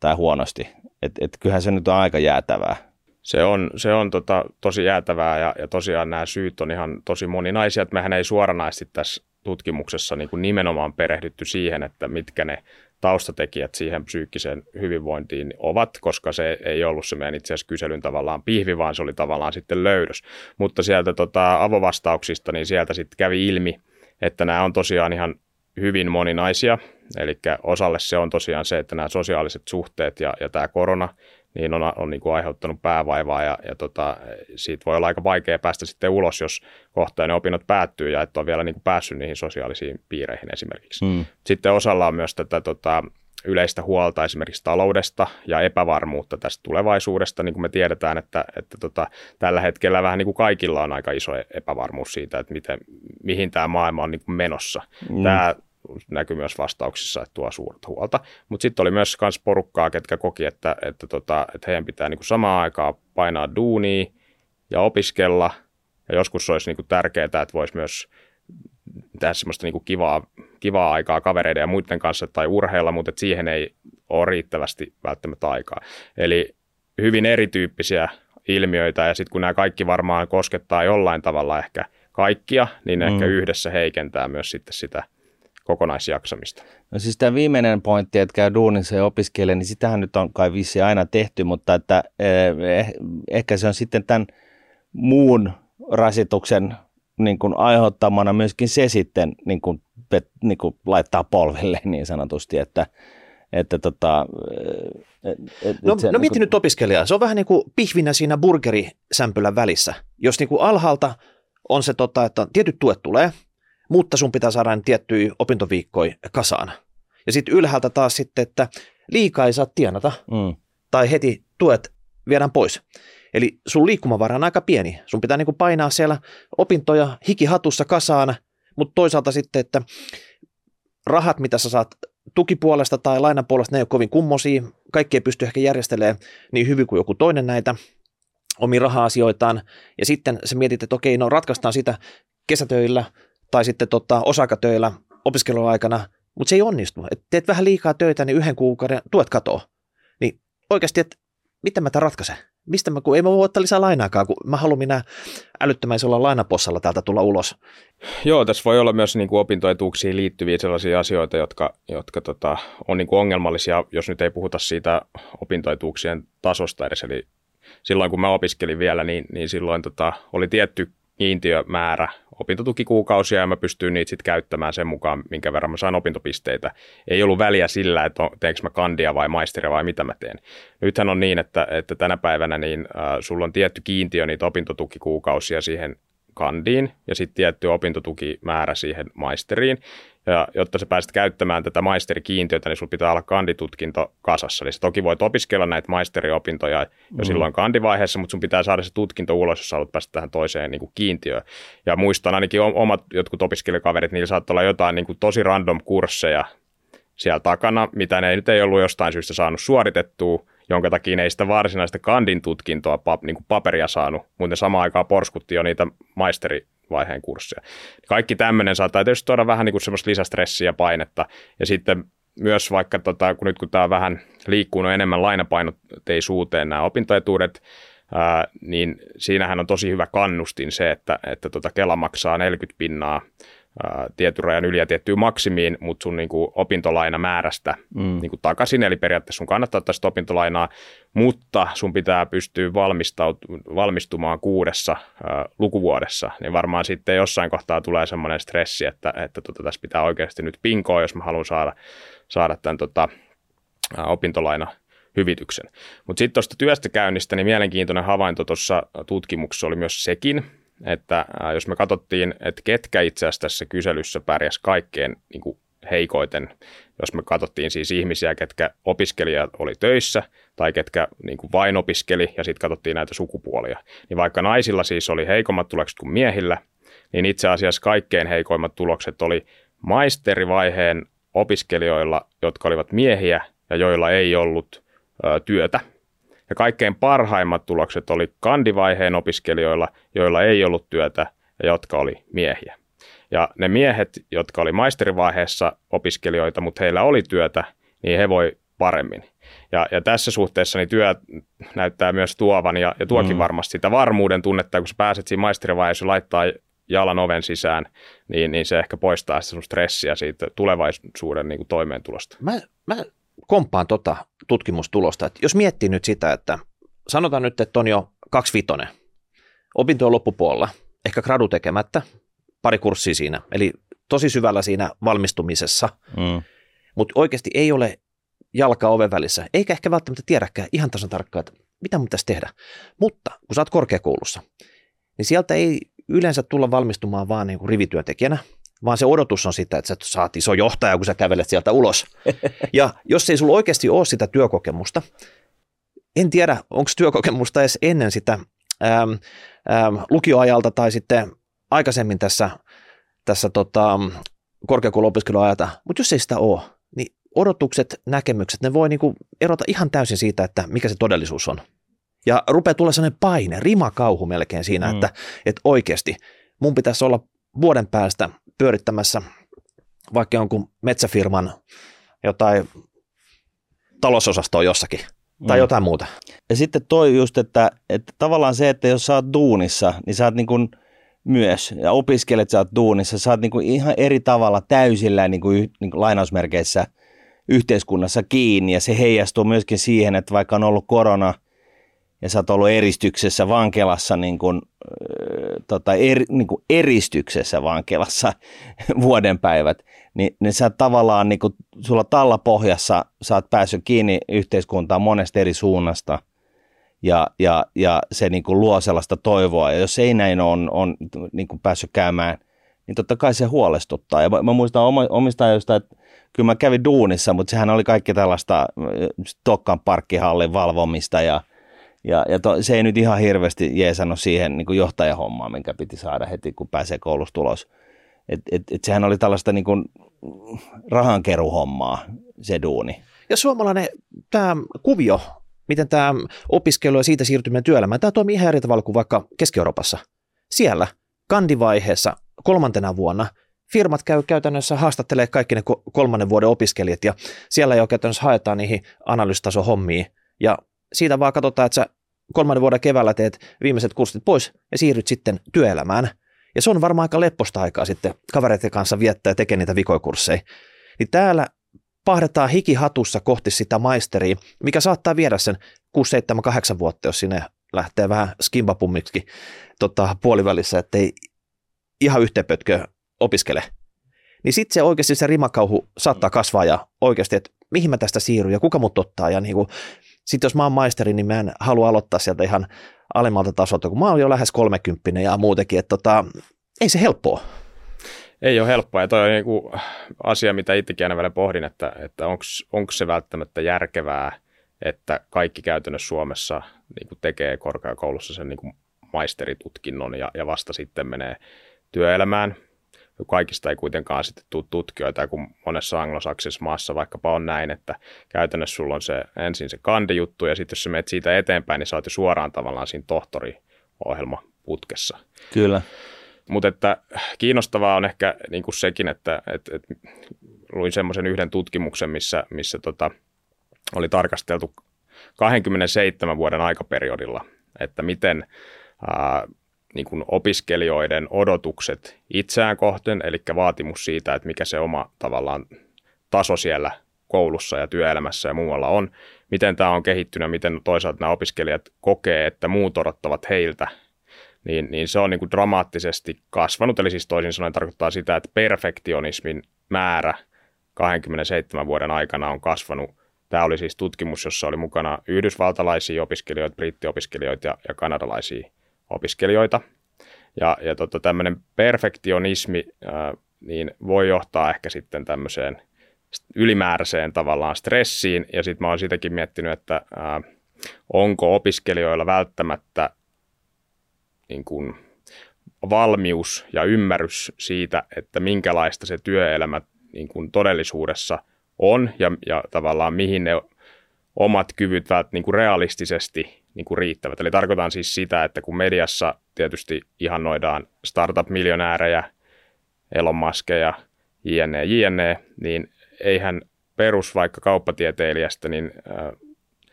Speaker 1: tai huonosti. Et, et kyllähän se nyt on aika jäätävää.
Speaker 2: Se on, se on tota, tosi jäätävää ja, ja tosiaan nämä syyt on ihan tosi moninaisia. Mehän ei suoranaisesti tässä tutkimuksessa niin kuin nimenomaan perehdytty siihen, että mitkä ne taustatekijät siihen psyykkiseen hyvinvointiin ovat, koska se ei ollut se meidän itse asiassa kyselyn tavallaan pihvi, vaan se oli tavallaan sitten löydös. Mutta sieltä tota, avovastauksista, niin sieltä sitten kävi ilmi, että nämä on tosiaan ihan hyvin moninaisia. Eli osalle se on tosiaan se, että nämä sosiaaliset suhteet ja, ja tämä korona niin on, on niin kuin aiheuttanut päävaivaa ja, ja tota, siitä voi olla aika vaikea päästä sitten ulos, jos kohta ne opinnot päättyy ja et ole vielä niin kuin päässyt niihin sosiaalisiin piireihin esimerkiksi.
Speaker 1: Hmm.
Speaker 2: Sitten osalla on myös tätä tota, yleistä huolta esimerkiksi taloudesta ja epävarmuutta tästä tulevaisuudesta, niin kuin me tiedetään, että, että tota, tällä hetkellä vähän niin kuin kaikilla on aika iso epävarmuus siitä, että miten, mihin tämä maailma on niin kuin menossa.
Speaker 1: Mm.
Speaker 2: Tämä näkyy myös vastauksissa, että tuo suurta huolta. Mutta sitten oli myös kans porukkaa, ketkä koki, että, että, tota, että heidän pitää niinku samaan aikaan painaa duunia ja opiskella. Ja joskus olisi niinku tärkeää, että voisi myös tehdä semmoista niinku kivaa, kivaa aikaa kavereiden ja muiden kanssa tai urheilla, mutta et siihen ei ole riittävästi välttämättä aikaa. Eli hyvin erityyppisiä ilmiöitä ja sitten kun nämä kaikki varmaan koskettaa jollain tavalla ehkä kaikkia, niin
Speaker 1: Mm.
Speaker 2: ehkä yhdessä heikentää myös sitten sitä kokonaisjaksamista.
Speaker 1: No siis tämä viimeinen pointti, että käy duunissa ja opiskelee, niin sitähän nyt on kai vissi aina tehty, mutta että eh, ehkä se on sitten tämän muun rasituksen niin kuin aiheuttamana myöskin se sitten niin kuin, niin kuin laittaa polville niin sanotusti, että, että tota, et, et,
Speaker 3: No,
Speaker 1: se,
Speaker 3: no mieti
Speaker 1: niin
Speaker 3: nyt opiskelijaa. Se on vähän niin kuin pihvinä siinä burgerisämpylän välissä. Jos niin kuin alhaalta on se, tota, että tietyt tuet tulee, mutta sun pitää saada tiettyjä opintoviikkoja kasaan. Ja sitten ylhäältä taas sitten, että liikaa ei saa tienata
Speaker 1: Mm,
Speaker 3: tai heti tuet viedään pois. Eli sun liikkumavara on aika pieni. Sun pitää niin kuin painaa siellä opintoja hikihatussa kasaan, mutta toisaalta sitten, että rahat, mitä sä saat tukipuolesta tai lainapuolesta, ne ei ole kovin kummosia. Kaikki ei pysty ehkä järjestelemään niin hyvin kuin joku toinen näitä omia raha-asioitaan. Ja sitten sä mietit, että okei, no ratkaistaan sitä kesätöillä tai sitten tota, osakatöillä opiskeluaikana, mutta se ei onnistu. Et teet vähän liikaa töitä, niin yhden kuukauden tuet katoo. Niin oikeasti, että miten mä tämän ratkaisen? Mistä mä, kun ei mä voi ottaa lisää lainaakaan, kun mä haluan minä älyttömän isolla lainapossalla täältä tulla ulos.
Speaker 2: Joo, tässä voi olla myös niin kuin opintoetuuksiin liittyviä sellaisia asioita, jotka, jotka tota, on niin kuin ongelmallisia, jos nyt ei puhuta siitä opintoetuuksien tasosta edes. Eli silloin kun mä opiskelin vielä, niin, niin silloin tota, oli tietty kiintiömäärä opintotukikuukausia ja mä pystyin niitä sitten käyttämään sen mukaan, minkä verran mä saan opintopisteitä. Ei ollut väliä sillä, että teenkö mä kandia vai maisteria vai mitä mä teen. Nythän on niin, että, että tänä päivänä niin, äh, sulla on tietty kiintiö niitä opintotukikuukausia siihen kandiin ja sitten tietty opintotukimäärä siihen maisteriin. Ja jotta sä pääset käyttämään tätä maisterikiintiötä, niin sulla pitää olla kanditutkinto kasassa. Eli sä toki voit opiskella näitä maisteriopintoja jo
Speaker 1: Mm.
Speaker 2: silloin kandivaiheessa, mutta sun pitää saada se tutkinto ulos, jos sä haluat päästä tähän toiseen niin kuin kiintiöön. Ja muistan ainakin omat jotkut opiskelijakaverit, niillä saattaa olla jotain niin kuin tosi random kursseja siellä takana, mitä ne nyt ei ollut jostain syystä saanut suoritettua, jonka takia ei sitä varsinaista kandin tutkintoa pap, niin kuin paperia saanut, mutta samaan aikaan porskutti jo niitä maisterivaiheen kursseja. Kaikki tämmöinen saattaa tietysti tuoda vähän niin semmoista lisästressiä ja painetta, ja sitten myös vaikka tota, kun nyt kun tämä vähän liikkuu enemmän lainapainotteisuuteen nämä opintoetuudet, ää, niin siinähän on tosi hyvä kannustin se, että, että tota Kela maksaa 40 pinnaa tietyn rajan yli ja tiettyyn maksimiin, mutta sun niin kuin, opintolainamäärästä mm. niin kuin, takaisin, eli periaatteessa sun kannattaa ottaa sitä opintolainaa, mutta sun pitää pystyä valmistumaan kuudessa ää, lukuvuodessa, niin varmaan sitten jossain kohtaa tulee semmoinen stressi, että, että tota, tässä pitää oikeasti nyt pinkoa, jos mä haluan saada, saada tämän tota, ää, opintolaina hyvityksen. Mutta sitten tuosta työstä käynnistä, niin mielenkiintoinen havainto tuossa tutkimuksessa oli myös sekin, että jos me katsottiin, että ketkä itse asiassa tässä kyselyssä pärjäs kaikkein niin kuin heikoiten, jos me katsottiin siis ihmisiä, ketkä opiskelijat oli töissä tai ketkä niin kuin vain opiskeli ja sitten katsottiin näitä sukupuolia, niin vaikka naisilla siis oli heikommat tulokset kuin miehillä, niin itse asiassa kaikkein heikoimmat tulokset oli maisterivaiheen opiskelijoilla, jotka olivat miehiä ja joilla ei ollut ö, työtä – ja kaikkein parhaimmat tulokset oli kandivaiheen opiskelijoilla, joilla ei ollut työtä ja jotka oli miehiä. Ja ne miehet, jotka oli maisterivaiheessa opiskelijoita, mutta heillä oli työtä, niin he voi paremmin. Ja, ja tässä suhteessa niin työ näyttää myös tuovan ja, ja tuokin mm. varmasti sitä varmuuden tunnetta, kun sä pääset siinä maisterivaiheessa laittaa jalan oven sisään, niin, niin se ehkä poistaa sitä sun stressiä siitä tulevaisuuden niin kuin toimeentulosta.
Speaker 3: Mä, mä komppaan tota tutkimustulosta, että jos miettii nyt sitä, että sanotaan nyt, että on jo kaksivitonen, opintojen loppupuolella, ehkä gradu tekemättä, pari kurssia siinä, eli tosi syvällä siinä valmistumisessa, mm. mutta oikeasti ei ole jalka oven välissä, eikä ehkä välttämättä tiedäkään ihan tasan tarkkaan, että mitä mun pitäisi tehdä. Mutta kun sä oot korkeakoulussa, niin sieltä ei yleensä tulla valmistumaan vaan niin kuin rivityöntekijänä, vaan se odotus on sitä, että sä saat iso johtaja, kun sä kävelet sieltä ulos. Ja jos ei sulla oikeasti ole sitä työkokemusta, en tiedä, onko työkokemusta edes ennen sitä ähm, ähm, lukioajalta tai sitten aikaisemmin tässä, tässä tota, korkeakouluopiskeluajalta, mutta jos ei sitä ole, niin odotukset, näkemykset, ne voi niinku erota ihan täysin siitä, että mikä se todellisuus on. Ja rupeaa tulla sellainen paine, rimakauhu melkein siinä, mm. että, että oikeasti mun pitäisi olla vuoden päästä pyörittämässä vaikka jonkun metsäfirman jotain talousosastoa jossakin tai mm. jotain muuta.
Speaker 1: Ja sitten toi just, että, että tavallaan se, että jos sä oot duunissa, niin sä oot niin kuin myös, ja opiskelet sä oot duunissa, sä oot niin kuin ihan eri tavalla täysillä niin kuin, niin kuin lainausmerkeissä yhteiskunnassa kiinni, ja se heijastuu myöskin siihen, että vaikka on ollut korona – ja sä oot ollut eristyksessä vankilassa, niin kuin, tota, er, niin kuin eristyksessä vankilassa vuoden päivät, niin, niin sä tavallaan, niin kuin, sulla talla pohjassa, sä oot päässyt kiinni yhteiskuntaan monesta eri suunnasta, ja, ja, ja se niin kuin luo sellaista toivoa, ja jos ei näin on, on niin kuin päässyt käymään, niin totta kai se huolestuttaa. Ja mä, muistan omista ajoista, että kyllä mä kävin duunissa, mutta sehän oli kaikki tällaista Tokkan parkkihallin valvomista ja – ja, ja to, se ei nyt ihan hirveästi jeesannut siihen niin kuin johtajahommaan, minkä piti saada heti, kun pääsee koulusta ulos. Et, et, et sehän oli tällaista niin kuin rahankeruhommaa, se duuni.
Speaker 3: Ja suomalainen tämä kuvio, miten tämä opiskelu ja siitä siirtyminen työelämään, tämä toimii ihan eri tavalla kuin vaikka Keski-Euroopassa. Siellä kandivaiheessa kolmantena vuonna firmat käy käytännössä haastattelee kaikki ne kolmannen vuoden opiskelijat ja siellä jo käytännössä haetaan niihin analyystason hommiin ja siitä vaan katsotaan, että sä kolmannen vuoden keväällä teet viimeiset kurssit pois ja siirryt sitten työelämään. Ja se on varmaan aika lepposta aikaa sitten kavereiden kanssa viettää ja tekee niitä vikoikursseja. Niin täällä pahdetaan hikihatussa kohti sitä maisteria, mikä saattaa viedä sen 6, 7, 8 vuotta, jos sinne lähtee vähän skimbapummiksi tota, puolivälissä, ettei ihan yhteenpötkö opiskele. Niin sitten se oikeasti se rimakauhu saattaa kasvaa ja oikeasti, että mihin mä tästä siirryn ja kuka mut ottaa ja niin kuin, sitten jos mä oon maisteri, niin mä en halua aloittaa sieltä ihan alemmalta tasolta, kun mä oon jo lähes 30 ja muutenkin, että tota, ei se helppoa.
Speaker 2: Ei ole helppoa ja toi on niinku asia, mitä itsekin aina vielä pohdin, että, että onko se välttämättä järkevää, että kaikki käytännössä Suomessa niin tekee korkeakoulussa sen niin maisteritutkinnon ja, ja vasta sitten menee työelämään. Kaikista ei kuitenkaan sitten tule tutkijoita, kun monessa anglosaksisessa maassa vaikkapa on näin, että käytännössä sulla on se ensin se kandijuttu ja sitten jos sä menet siitä eteenpäin, niin sä oot jo suoraan tavallaan siinä tohtori-ohjelma putkessa.
Speaker 1: Kyllä.
Speaker 2: Mutta että kiinnostavaa on ehkä niin kuin sekin, että, että, että luin semmoisen yhden tutkimuksen, missä, missä tota, oli tarkasteltu 27 vuoden aikaperiodilla, että miten ää, niin kuin opiskelijoiden odotukset itseään kohten, eli vaatimus siitä, että mikä se oma tavallaan taso siellä koulussa ja työelämässä ja muualla on, miten tämä on kehittynyt, miten toisaalta nämä opiskelijat kokee, että muut odottavat heiltä, niin, niin se on niin kuin dramaattisesti kasvanut, eli siis toisin sanoen tarkoittaa sitä, että perfektionismin määrä 27 vuoden aikana on kasvanut. Tämä oli siis tutkimus, jossa oli mukana yhdysvaltalaisia opiskelijoita, brittiopiskelijoita ja, ja kanadalaisia opiskelijoita. Ja, ja tota, tämmöinen perfektionismi ää, niin voi johtaa ehkä sitten tämmöiseen ylimääräiseen tavallaan stressiin. Ja sitten mä oon sitäkin miettinyt, että ää, onko opiskelijoilla välttämättä niin kuin, valmius ja ymmärrys siitä, että minkälaista se työelämä niin kuin todellisuudessa on ja, ja tavallaan mihin ne omat kyvyt niin realistisesti niin kuin riittävät. Eli tarkoitan siis sitä, että kun mediassa tietysti ihannoidaan startup-miljonäärejä, Elon Muskeja, jne, jne, niin eihän perus vaikka kauppatieteilijästä, niin äh,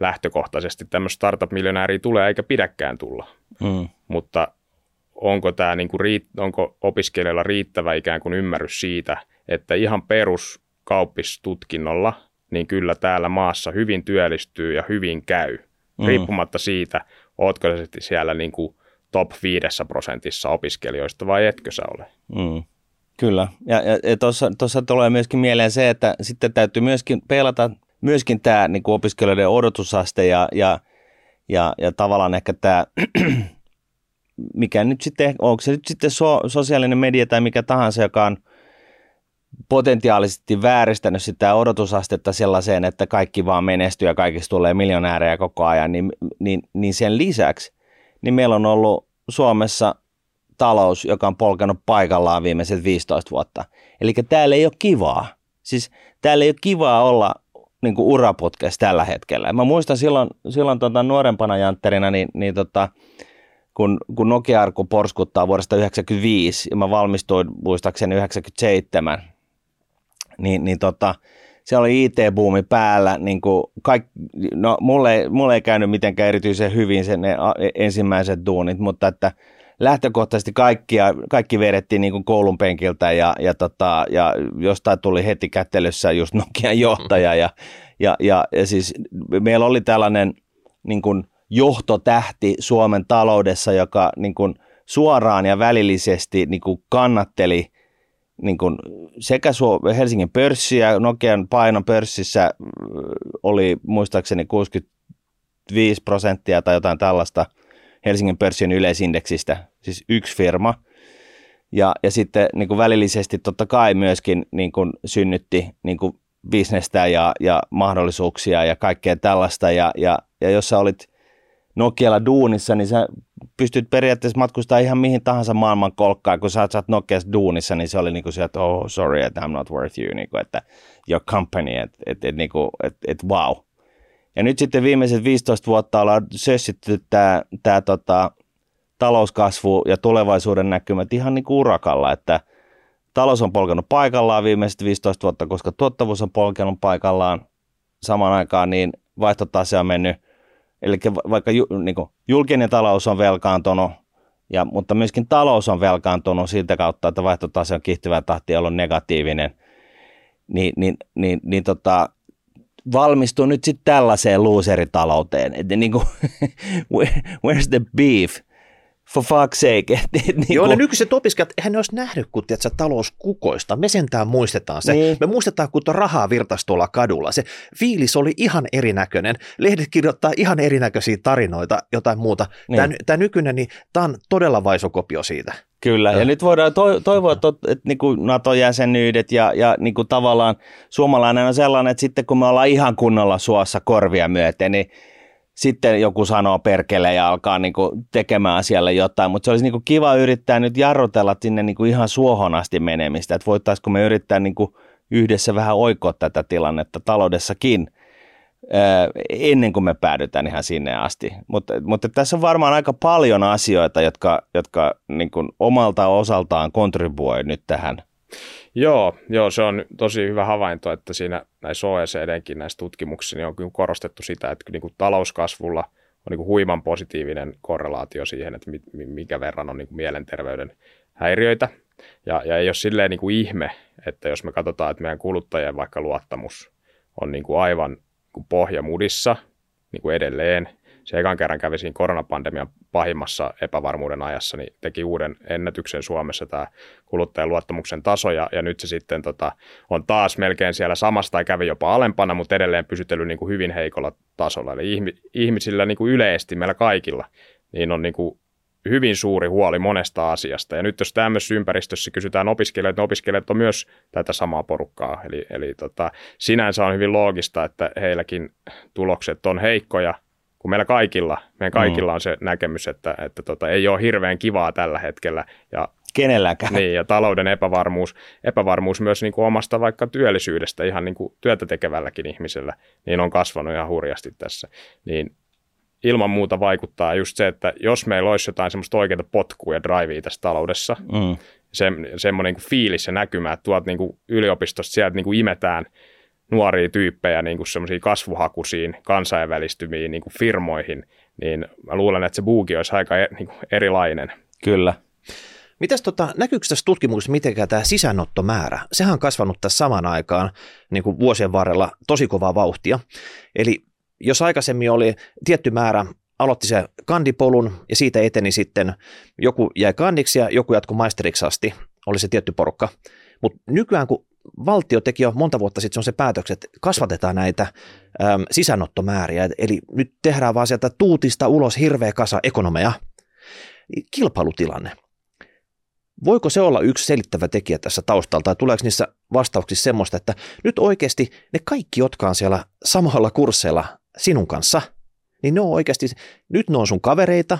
Speaker 2: lähtökohtaisesti tämmöistä startup-miljonääriä tulee eikä pidäkään tulla. Mm. Mutta onko, tämä niin kuin, onko opiskelijoilla riittävä ikään kuin ymmärrys siitä, että ihan perus kauppistutkinnolla, niin kyllä täällä maassa hyvin työllistyy ja hyvin käy, mm. riippumatta siitä, ootko siellä niin kuin top 5 prosentissa opiskelijoista vai etkö sä ole.
Speaker 1: Mm. Kyllä, ja, ja, ja tuossa tulee myöskin mieleen se, että sitten täytyy myöskin pelata myöskin tämä niin opiskelijoiden odotusaste ja, ja, ja, ja tavallaan ehkä tämä, mikä nyt sitten, onko se nyt sitten so, sosiaalinen media tai mikä tahansa, joka on potentiaalisesti vääristänyt sitä odotusastetta sellaiseen, että kaikki vaan menestyy ja kaikista tulee miljonäärejä koko ajan, niin, niin, niin sen lisäksi niin meillä on ollut Suomessa talous, joka on polkanut paikallaan viimeiset 15 vuotta. Eli täällä ei ole kivaa. Siis täällä ei ole kivaa olla niin uraputkessa tällä hetkellä. Mä muistan silloin, silloin tota nuorempana jantterina, niin, niin tota, kun, kun Nokia-arku porskuttaa vuodesta 1995 ja mä valmistuin muistaakseni 97, niin, niin tota, se oli IT-buumi päällä, niin kuin kaik, no mulle, mulle ei käynyt mitenkään erityisen hyvin sen ne ensimmäiset duunit, mutta että lähtökohtaisesti kaikkia, kaikki vedettiin niin kuin koulun penkiltä ja, ja, tota, ja jostain tuli heti kättelyssä just Nokian johtaja ja, ja, ja, ja siis meillä oli tällainen niin kuin johtotähti Suomen taloudessa, joka niin kuin suoraan ja välillisesti niin kuin kannatteli niin kuin sekä Helsingin pörssiä, Nokian paino pörssissä oli muistaakseni 65 prosenttia tai jotain tällaista – Helsingin pörssin yleisindeksistä, siis yksi firma. Ja, ja sitten niin kuin välillisesti totta kai myöskin niin kuin synnytti niin kuin bisnestä ja, ja mahdollisuuksia ja kaikkea tällaista. Ja, ja, ja jos sä olit Nokialla duunissa, niin sä pystyt periaatteessa matkustamaan ihan mihin tahansa maailman kolkkaan. Kun sä oot Nokiassa duunissa, niin se oli niin kuin se, että oh sorry, että I'm not worth you, niin kuin, että your company, että että, että, niin kuin, että, että wow. Ja nyt sitten viimeiset 15 vuotta ollaan sössitty tämä, tämä tota, talouskasvu ja tulevaisuuden näkymät ihan niin kuin urakalla, että talous on polkenut paikallaan viimeiset 15 vuotta, koska tuottavuus on polkenut paikallaan samaan aikaan, niin vaihtotase on mennyt, eli vaikka ju, niin kuin, julkinen talous on velkaantunut, ja, mutta myöskin talous on velkaantunut siltä kautta, että vaihtotase on kiihtyvä tahti ollut negatiivinen, niin, niin, niin, niin tota, valmistuu nyt sitten tällaiseen loseritalouteen. Että niin kuin, where's the beef? For fuck's sake. Et, et, niin
Speaker 3: Joo, ne nykyiset opiskelijat, eihän ne olisi nähnyt, kun tiedät, talous kukoista. Me sentään muistetaan se. Niin. Me muistetaan, kun rahaa virtaisi tuolla kadulla. Se fiilis oli ihan erinäköinen. Lehdet kirjoittaa ihan erinäköisiä tarinoita, jotain muuta. Niin. Tämä, tämä nykyinen, niin tämä on todella vaisokopio siitä.
Speaker 1: Kyllä, ja, ja nyt voidaan to- toivoa, että, että niin kuin NATO-jäsenyydet ja, ja niin kuin tavallaan suomalainen on sellainen, että sitten kun me ollaan ihan kunnolla suossa korvia myöten, niin sitten joku sanoo perkele ja alkaa niin kuin tekemään asialle jotain, mutta se olisi niin kuin kiva yrittää nyt jarrutella sinne niin kuin ihan suohon asti menemistä, että voitaisiinko me yrittää niin kuin yhdessä vähän oikoa tätä tilannetta taloudessakin ennen kuin me päädytään ihan sinne asti. Mutta, mutta tässä on varmaan aika paljon asioita, jotka, jotka niin kuin omalta osaltaan kontribuoi nyt tähän.
Speaker 2: Joo, joo, se on tosi hyvä havainto, että siinä näissä OECDnkin näissä tutkimuksissa niin on kyllä korostettu sitä, että niin kuin talouskasvulla on niin kuin huiman positiivinen korrelaatio siihen, että mikä verran on niin kuin mielenterveyden häiriöitä. Ja, ja ei ole silleen niin kuin ihme, että jos me katsotaan, että meidän kuluttajien vaikka luottamus on niin kuin aivan kuin pohjamudissa niin kuin edelleen. Se ekan kerran kävi siinä koronapandemian pahimmassa epävarmuuden ajassa, niin teki uuden ennätyksen Suomessa tämä kuluttajan luottamuksen taso, ja, ja nyt se sitten tota, on taas melkein siellä samasta tai kävi jopa alempana, mutta edelleen pysytellyt niin kuin hyvin heikolla tasolla. Eli ihmisillä niin kuin yleisesti, meillä kaikilla, niin on niin kuin hyvin suuri huoli monesta asiasta. Ja nyt jos tämmöisessä ympäristössä kysytään opiskelijoita, niin opiskelijat on myös tätä samaa porukkaa. Eli, eli tota, sinänsä on hyvin loogista, että heilläkin tulokset on heikkoja, kun meillä kaikilla, meidän kaikilla on se näkemys, että, että tota, ei ole hirveän kivaa tällä hetkellä. Ja
Speaker 1: kenelläkään.
Speaker 2: Niin, ja talouden epävarmuus, epävarmuus myös niin kuin omasta vaikka työllisyydestä ihan niin kuin työtä tekevälläkin ihmisellä, niin on kasvanut ihan hurjasti tässä. Niin ilman muuta vaikuttaa just se, että jos meillä olisi jotain semmoista oikeaa potkua ja drivea tässä taloudessa, mm. se, semmoinen niin fiilis ja näkymä, että tuolta niin kuin yliopistosta sieltä niin kuin imetään nuoria tyyppejä niin kuin semmoisiin kasvuhakuisiin, kansainvälistymiin niin kuin firmoihin, niin mä luulen, että se buuki olisi aika e, niin kuin erilainen.
Speaker 1: Kyllä.
Speaker 3: Mitäs tota, näkyykö tässä tutkimuksessa mitenkään tämä sisäänottomäärä? Sehän on kasvanut tässä samaan aikaan niin kuin vuosien varrella tosi kovaa vauhtia. Eli jos aikaisemmin oli tietty määrä, aloitti se kandipolun ja siitä eteni sitten, joku jäi kandiksi ja joku jatkoi maisteriksi asti, oli se tietty porukka. Mutta nykyään kun valtio teki jo monta vuotta sitten se päätökset, että kasvatetaan näitä äm, sisäänottomääriä, eli nyt tehdään vaan sieltä tuutista ulos hirveä kasa ekonomeja, kilpailutilanne. Voiko se olla yksi selittävä tekijä tässä taustalla, tai tuleeko niissä vastauksissa semmoista, että nyt oikeasti ne kaikki, jotka on siellä samalla kursseilla sinun kanssa, niin ne on oikeasti, nyt ne on sun kavereita,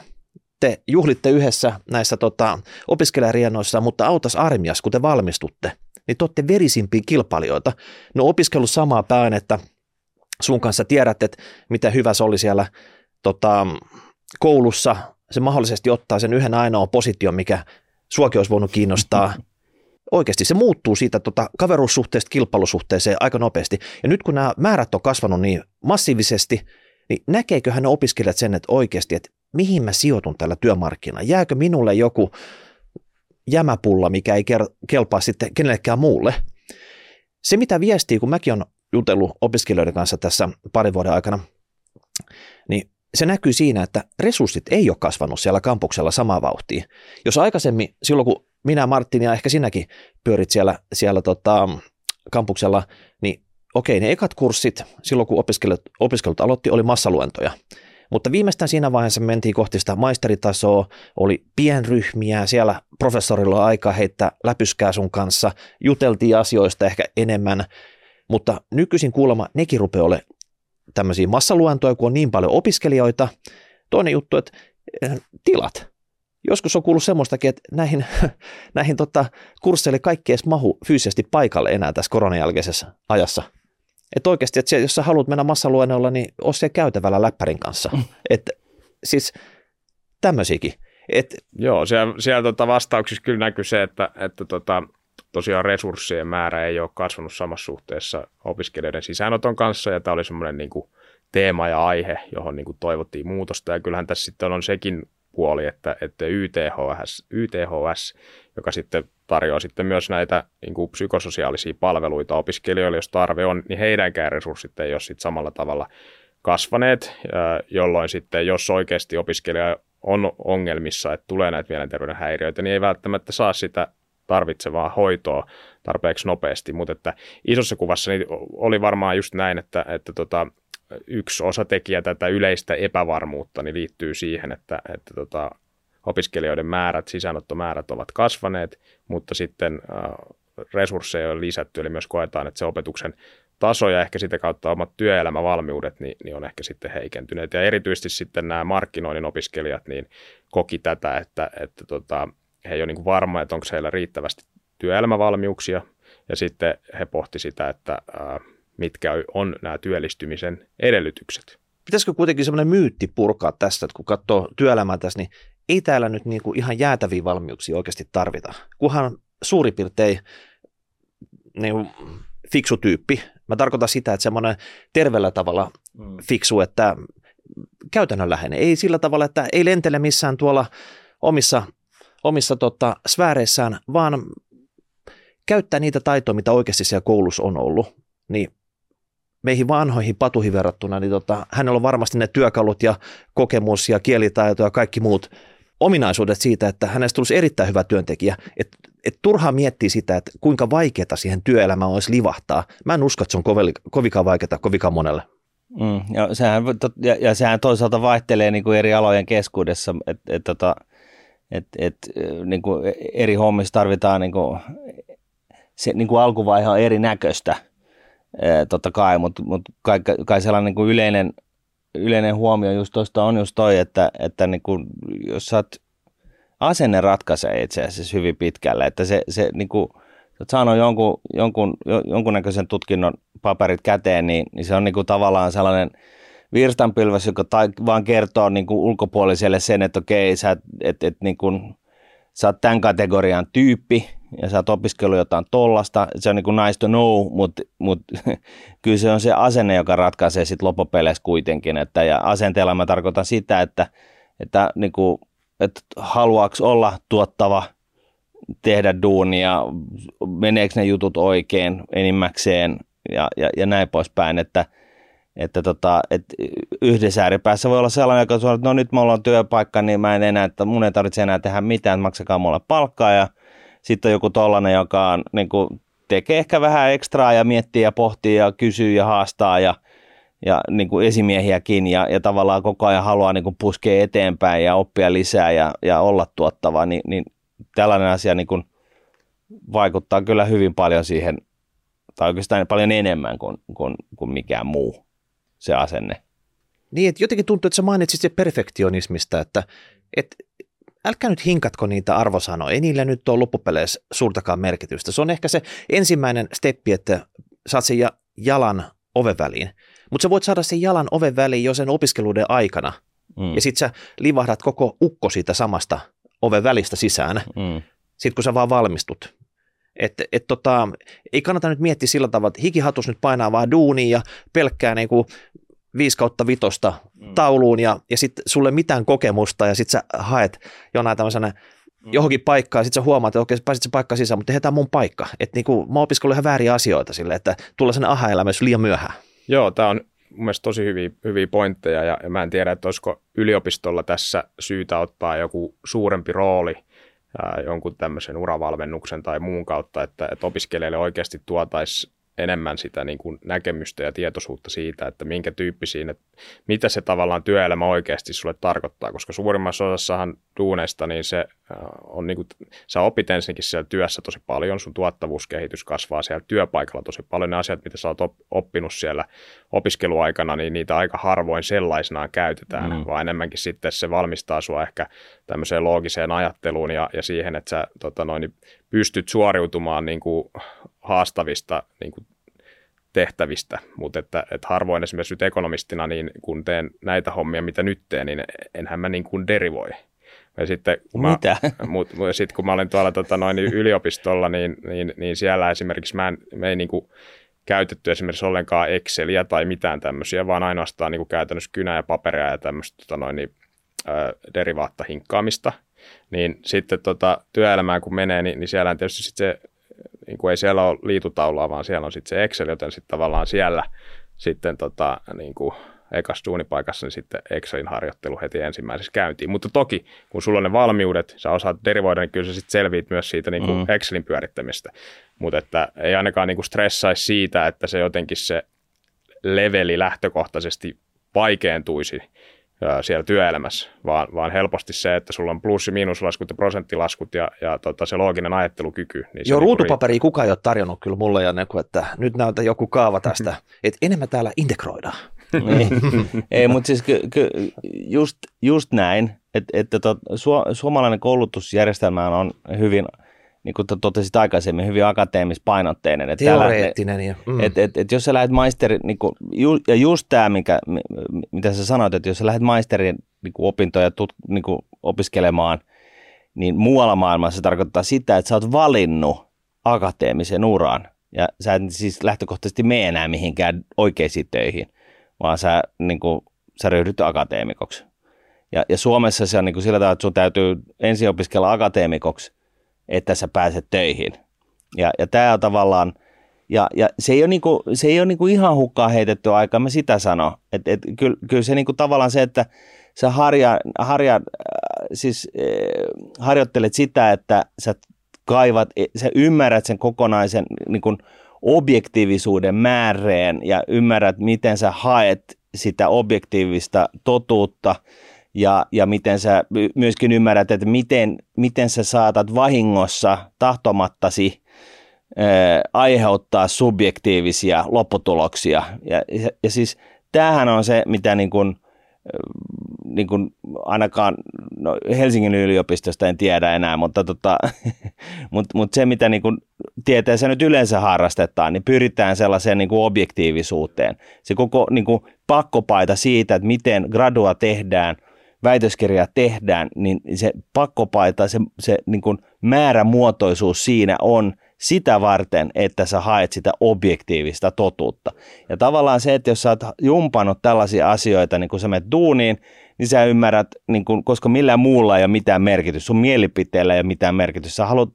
Speaker 3: te juhlitte yhdessä näissä tota, opiskelijariennoissa, mutta autas armias, kun te valmistutte, niin te olette verisimpiä kilpailijoita. Ne on opiskellut samaa pääainetta sun kanssa, tiedät, että mitä hyvä se oli siellä tota, koulussa, se mahdollisesti ottaa sen yhden ainoan position, mikä suokin olisi voinut kiinnostaa. Oikeasti se muuttuu siitä tota, kaveruussuhteesta kilpailusuhteeseen aika nopeasti. Ja nyt kun nämä määrät on kasvanut niin massiivisesti, niin näkeeköhän ne opiskelijat sen, että oikeasti, että mihin mä sijoitun tällä työmarkkinalla? Jääkö minulle joku jämäpulla, mikä ei kelpaa sitten kenellekään muulle? Se, mitä viestii, kun mäkin olen jutellut opiskelijoiden kanssa tässä parin vuoden aikana, niin se näkyy siinä, että resurssit ei ole kasvanut siellä kampuksella samaa vauhtia. Jos aikaisemmin, silloin kun minä, Martin ja ehkä sinäkin pyörit siellä, siellä tota, kampuksella, niin okei, ne ekat kurssit, silloin kun opiskelut, opiskelut aloitti, oli massaluentoja. Mutta viimeistään siinä vaiheessa mentiin kohti sitä maisteritasoa, oli pienryhmiä, siellä professorilla oli aika heittää läpyskää sun kanssa, juteltiin asioista ehkä enemmän, mutta nykyisin kuulemma nekin rupeaa ole tämmöisiä massaluentoja, kun on niin paljon opiskelijoita. Toinen juttu, että eh, tilat. Joskus on kuullut semmoistakin, että näihin, näihin tota, kursseille kaikki edes mahu fyysisesti paikalle enää tässä koronan jälkeisessä ajassa. Että oikeasti, että jos sä haluat mennä massaluennolla, niin ole siellä käytävällä läppärin kanssa. Mm. Että siis tämmöisiäkin. Et,
Speaker 2: Joo, siellä, siellä tota vastauksissa kyllä näkyy se, että, että tota, tosiaan resurssien määrä ei ole kasvanut samassa suhteessa opiskelijoiden sisäänoton kanssa, ja tämä oli semmoinen niin teema ja aihe, johon niin kuin toivottiin muutosta, ja kyllähän tässä sitten on sekin puoli, että, että YTHS, YTHS, joka sitten tarjoaa sitten myös näitä niin kuin psykososiaalisia palveluita opiskelijoille, jos tarve on, niin heidänkään resurssit ei ole sitten samalla tavalla kasvaneet, jolloin sitten, jos oikeasti opiskelija on ongelmissa, että tulee näitä mielenterveyden häiriöitä, niin ei välttämättä saa sitä tarvitsevaa hoitoa tarpeeksi nopeasti, mutta että isossa kuvassa niin oli varmaan just näin, että, että tota, yksi osatekijä tätä yleistä epävarmuutta niin liittyy siihen, että, että tota, opiskelijoiden määrät, sisäänottomäärät ovat kasvaneet, mutta sitten äh, resursseja on lisätty, eli myös koetaan, että se opetuksen taso ja ehkä sitä kautta omat työelämävalmiudet niin, niin on ehkä sitten heikentyneet. Ja erityisesti sitten nämä markkinoinnin opiskelijat niin koki tätä, että, että tota, he ei ole niin varma, että onko heillä riittävästi työelämävalmiuksia. Ja sitten he pohti sitä, että ää, mitkä on nämä työllistymisen edellytykset.
Speaker 3: Pitäisikö kuitenkin semmoinen myytti purkaa tästä, että kun katsoo työelämää tässä, niin ei täällä nyt niin kuin ihan jäätäviä valmiuksia oikeasti tarvita. Kunhan suurin piirtein niin fiksu tyyppi. Mä tarkoitan sitä, että semmoinen terveellä tavalla mm. fiksu, että käytännönläheinen. Ei sillä tavalla, että ei lentele missään tuolla omissa, omissa tota, sfääreissään, vaan käyttää niitä taitoja, mitä oikeasti siellä koulussa on ollut. Niin meihin vanhoihin patuihin verrattuna, niin tota, hänellä on varmasti ne työkalut ja kokemus ja kielitaito ja kaikki muut ominaisuudet siitä, että hänestä tulisi erittäin hyvä työntekijä. Et, et turhaa miettiä sitä, että kuinka vaikeaa siihen työelämään olisi livahtaa. Mä en usko, että se on kovin, kovinkaan vaikeaa kovinkaan monelle.
Speaker 1: Mm, ja, sehän, ja, ja sehän toisaalta vaihtelee niin kuin eri alojen keskuudessa, että et, tota, et, et, niin kuin eri hommissa tarvitaan niin kuin, se niin kuin alkuvaihe on erinäköistä, totta kai, mutta mut kai, kai sellainen niin yleinen – yleinen huomio just tuosta on just toi, että, että niin kuin, jos sä oot, asenne ratkaisee itse asiassa hyvin pitkälle, että se, se niin kuin, oot saanut jonkun, jonkun, jonkunnäköisen tutkinnon paperit käteen, niin, niin se on niin kuin tavallaan sellainen virstanpylväs, joka ta, vaan kertoo niin kuin ulkopuoliselle sen, että okei, sä, et, et, niin kuin, sä oot tämän kategorian tyyppi, ja sä oot opiskellut jotain tollasta, se on niin kuin nice to know, mutta mut, kyllä se on se asenne, joka ratkaisee sitten loppupeleissä kuitenkin, että ja asenteella mä tarkoitan sitä, että, että, niin kuin, että haluaako olla tuottava, tehdä duunia, meneekö ne jutut oikein enimmäkseen ja, ja, ja näin poispäin, että, että, tota, että yhdessä ääripäässä voi olla sellainen, joka sanoo, että no nyt mulla on työpaikka, niin mä en enää, että mun ei tarvitse enää tehdä mitään, maksakaa mulle palkkaa ja sitten joku tollainen, joka on, niin kuin, tekee ehkä vähän ekstraa ja miettii ja pohtii ja kysyy ja haastaa ja, ja niin kuin esimiehiäkin ja, ja tavallaan koko ajan haluaa niin kuin puskea eteenpäin ja oppia lisää ja, ja olla tuottava, niin, niin tällainen asia niin kuin vaikuttaa kyllä hyvin paljon siihen, tai oikeastaan paljon enemmän kuin, kuin, kuin mikään muu se asenne.
Speaker 3: Niin, että jotenkin tuntuu, että sä mainitsit se perfektionismista, että, että älkää nyt hinkatko niitä arvosanoja, ei niillä nyt ole loppupeleissä suurtakaan merkitystä. Se on ehkä se ensimmäinen steppi, että saat sen jalan oven väliin. Mutta sä voit saada sen jalan oven väliin jo sen opiskeluiden aikana. Mm. Ja sit sä livahdat koko ukko siitä samasta oven välistä sisään, mm. sit kun sä vaan valmistut. Et, et tota, ei kannata nyt miettiä sillä tavalla, että hikihatus nyt painaa vaan duunia ja pelkkää niinku 5 kautta vitosta mm. tauluun ja, ja sitten sulle mitään kokemusta ja sitten sä haet jonain tämmöisenä mm. johonkin paikkaan ja sitten sä huomaat, että okei, pääsit se paikka sisään, mutta tehdään mun paikka. Että niinku, mä opiskellut ihan vääriä asioita sille, että tulla sen aha-elämä liian myöhään.
Speaker 2: Joo, tämä on mun mielestä tosi hyviä, hyviä pointteja ja, ja mä en tiedä, että olisiko yliopistolla tässä syytä ottaa joku suurempi rooli ää, jonkun tämmöisen uravalmennuksen tai muun kautta, että, että opiskelijalle oikeasti tuotaisiin enemmän sitä niin kuin näkemystä ja tietoisuutta siitä, että minkä tyyppisiin, että mitä se tavallaan työelämä oikeasti sulle tarkoittaa, koska suurimmassa osassahan duuneista niin se äh, on niin kuin, sä opit ensinnäkin siellä työssä tosi paljon, sun tuottavuuskehitys kasvaa siellä työpaikalla tosi paljon, ne asiat, mitä sä oot oppinut siellä opiskeluaikana, niin niitä aika harvoin sellaisenaan käytetään, mm. vaan enemmänkin sitten se valmistaa sua ehkä tämmöiseen loogiseen ajatteluun ja, ja siihen, että sä tota noin, pystyt suoriutumaan niin kuin haastavista niin kuin tehtävistä, mutta että, että harvoin esimerkiksi nyt ekonomistina, niin kun teen näitä hommia, mitä nyt teen, niin enhän mä niin kuin derivoi. Ja sitten, kun
Speaker 1: Mitä?
Speaker 2: Mä, mut, sitten kun mä olin tuolla tota, noin, yliopistolla, niin, niin, niin, siellä esimerkiksi mä en, me ei niin kuin käytetty esimerkiksi ollenkaan Exceliä tai mitään tämmöisiä, vaan ainoastaan niin kuin käytännössä kynä ja paperia ja tämmöistä tota, noin, niin, derivaatta hinkkaamista. Niin sitten tota, työelämään kun menee, niin, niin siellä tietysti sit se niin kuin ei siellä ole liitutaulua, vaan siellä on sitten se Excel, joten sitten tavallaan siellä sitten tota, niin kuin ekas duunipaikassa, niin sitten Excelin harjoittelu heti ensimmäisessä käyntiin. Mutta toki, kun sulla on ne valmiudet, sä osaat derivoida, niin kyllä sä sitten selviit myös siitä niin kuin mm. Excelin pyörittämistä. Mutta että ei ainakaan niin kuin stressaisi siitä, että se jotenkin se leveli lähtökohtaisesti vaikeentuisi siellä työelämässä, vaan, vaan helposti se, että sulla on plus- ja miinuslaskut ja prosenttilaskut ja, ja tota, se looginen ajattelukyky. Niin
Speaker 3: Joo, niinku ruutupaperi kukaan ei ole tarjonnut kyllä mulle ja neku, että nyt näytä joku kaava tästä, että enemmän täällä integroidaan.
Speaker 1: ei, ei mutta siis ky, ky, just, just näin, että, että to, su, suomalainen koulutusjärjestelmä on hyvin – niin kuin totesit aikaisemmin, hyvin akateemispainotteinen.
Speaker 3: Että Teoreettinen.
Speaker 1: Täällä, mm. et, et, et jos sä lähdet maisteri, niin kuin, ju, ja just tämä, mikä, mitä sä sanoit, että jos sä lähdet maisterin niin kuin opintoja tut, niin kuin opiskelemaan, niin muualla maailmassa se tarkoittaa sitä, että sä oot valinnut akateemisen uran. Ja sä et siis lähtökohtaisesti mene enää mihinkään oikeisiin töihin, vaan sä, niin kuin, sä ryhdyt akateemikoksi. Ja, ja Suomessa se on niin kuin sillä tavalla, että sun täytyy ensin opiskella akateemikoksi, että sä pääset töihin. Ja, ja tämä on tavallaan, ja, ja se ei ole, niinku, se ei ole niinku ihan hukkaan heitetty aika, mä sitä sano. Että et, kyllä, kyllä se niinku tavallaan se, että sä harja, harja, äh, siis, äh, harjoittelet sitä, että sä kaivat, e, sä ymmärrät sen kokonaisen niinku, objektiivisuuden määreen ja ymmärrät, miten sä haet sitä objektiivista totuutta – ja, ja miten sä myöskin ymmärrät, että miten, miten sä saatat vahingossa tahtomattasi ää, aiheuttaa subjektiivisia lopputuloksia. Ja, ja, ja siis tämähän on se, mitä niin kuin, niin kuin ainakaan no Helsingin yliopistosta en tiedä enää, mutta, tota, mutta, mutta se, mitä niin kuin tieteessä nyt yleensä harrastetaan, niin pyritään sellaiseen niin objektiivisuuteen. Se koko niin kuin pakkopaita siitä, että miten gradua tehdään, väitöskirjaa tehdään, niin se pakkopaita, se, se niin kuin määrämuotoisuus siinä on sitä varten, että sä haet sitä objektiivista totuutta. Ja tavallaan se, että jos sä oot jumpannut tällaisia asioita, niin kun sä menet duuniin, niin sä ymmärrät, niin kun, koska millään muulla ei ole mitään merkitys, sun mielipiteellä ei ole mitään merkitys. Sä haluat,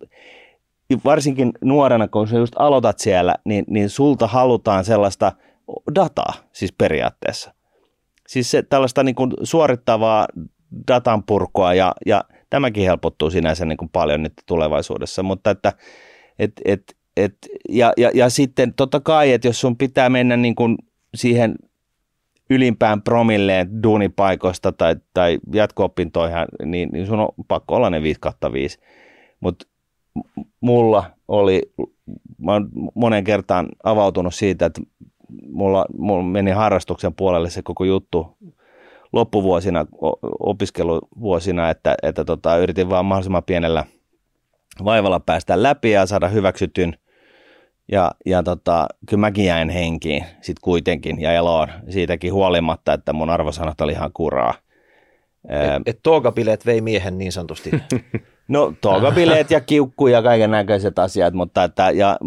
Speaker 1: varsinkin nuorena, kun sä just aloitat siellä, niin, niin sulta halutaan sellaista dataa siis periaatteessa siis se, tällaista niin kuin suorittavaa datan purkua ja, ja tämäkin helpottuu sinänsä niin kuin paljon nyt tulevaisuudessa, mutta että et, et, et, ja, ja, ja sitten totta kai, että jos sun pitää mennä niin kuin siihen ylimpään promilleen duunipaikoista tai, tai jatko-opintoihin, niin, niin sun on pakko olla ne 5 5. Mutta mulla oli, mä oon monen kertaan avautunut siitä, että mulla, mulla meni harrastuksen puolelle se koko juttu loppuvuosina, opiskeluvuosina, että, että tota, yritin vaan mahdollisimman pienellä vaivalla päästä läpi ja saada hyväksytyn. Ja, ja tota, kyllä mäkin jäin henkiin sit kuitenkin ja eloon siitäkin huolimatta, että mun arvosanat oli ihan kuraa.
Speaker 3: Et, et toogabileet vei miehen niin sanotusti.
Speaker 1: No toogabileet ja kiukku ja kaiken näköiset asiat, mutta että, ja,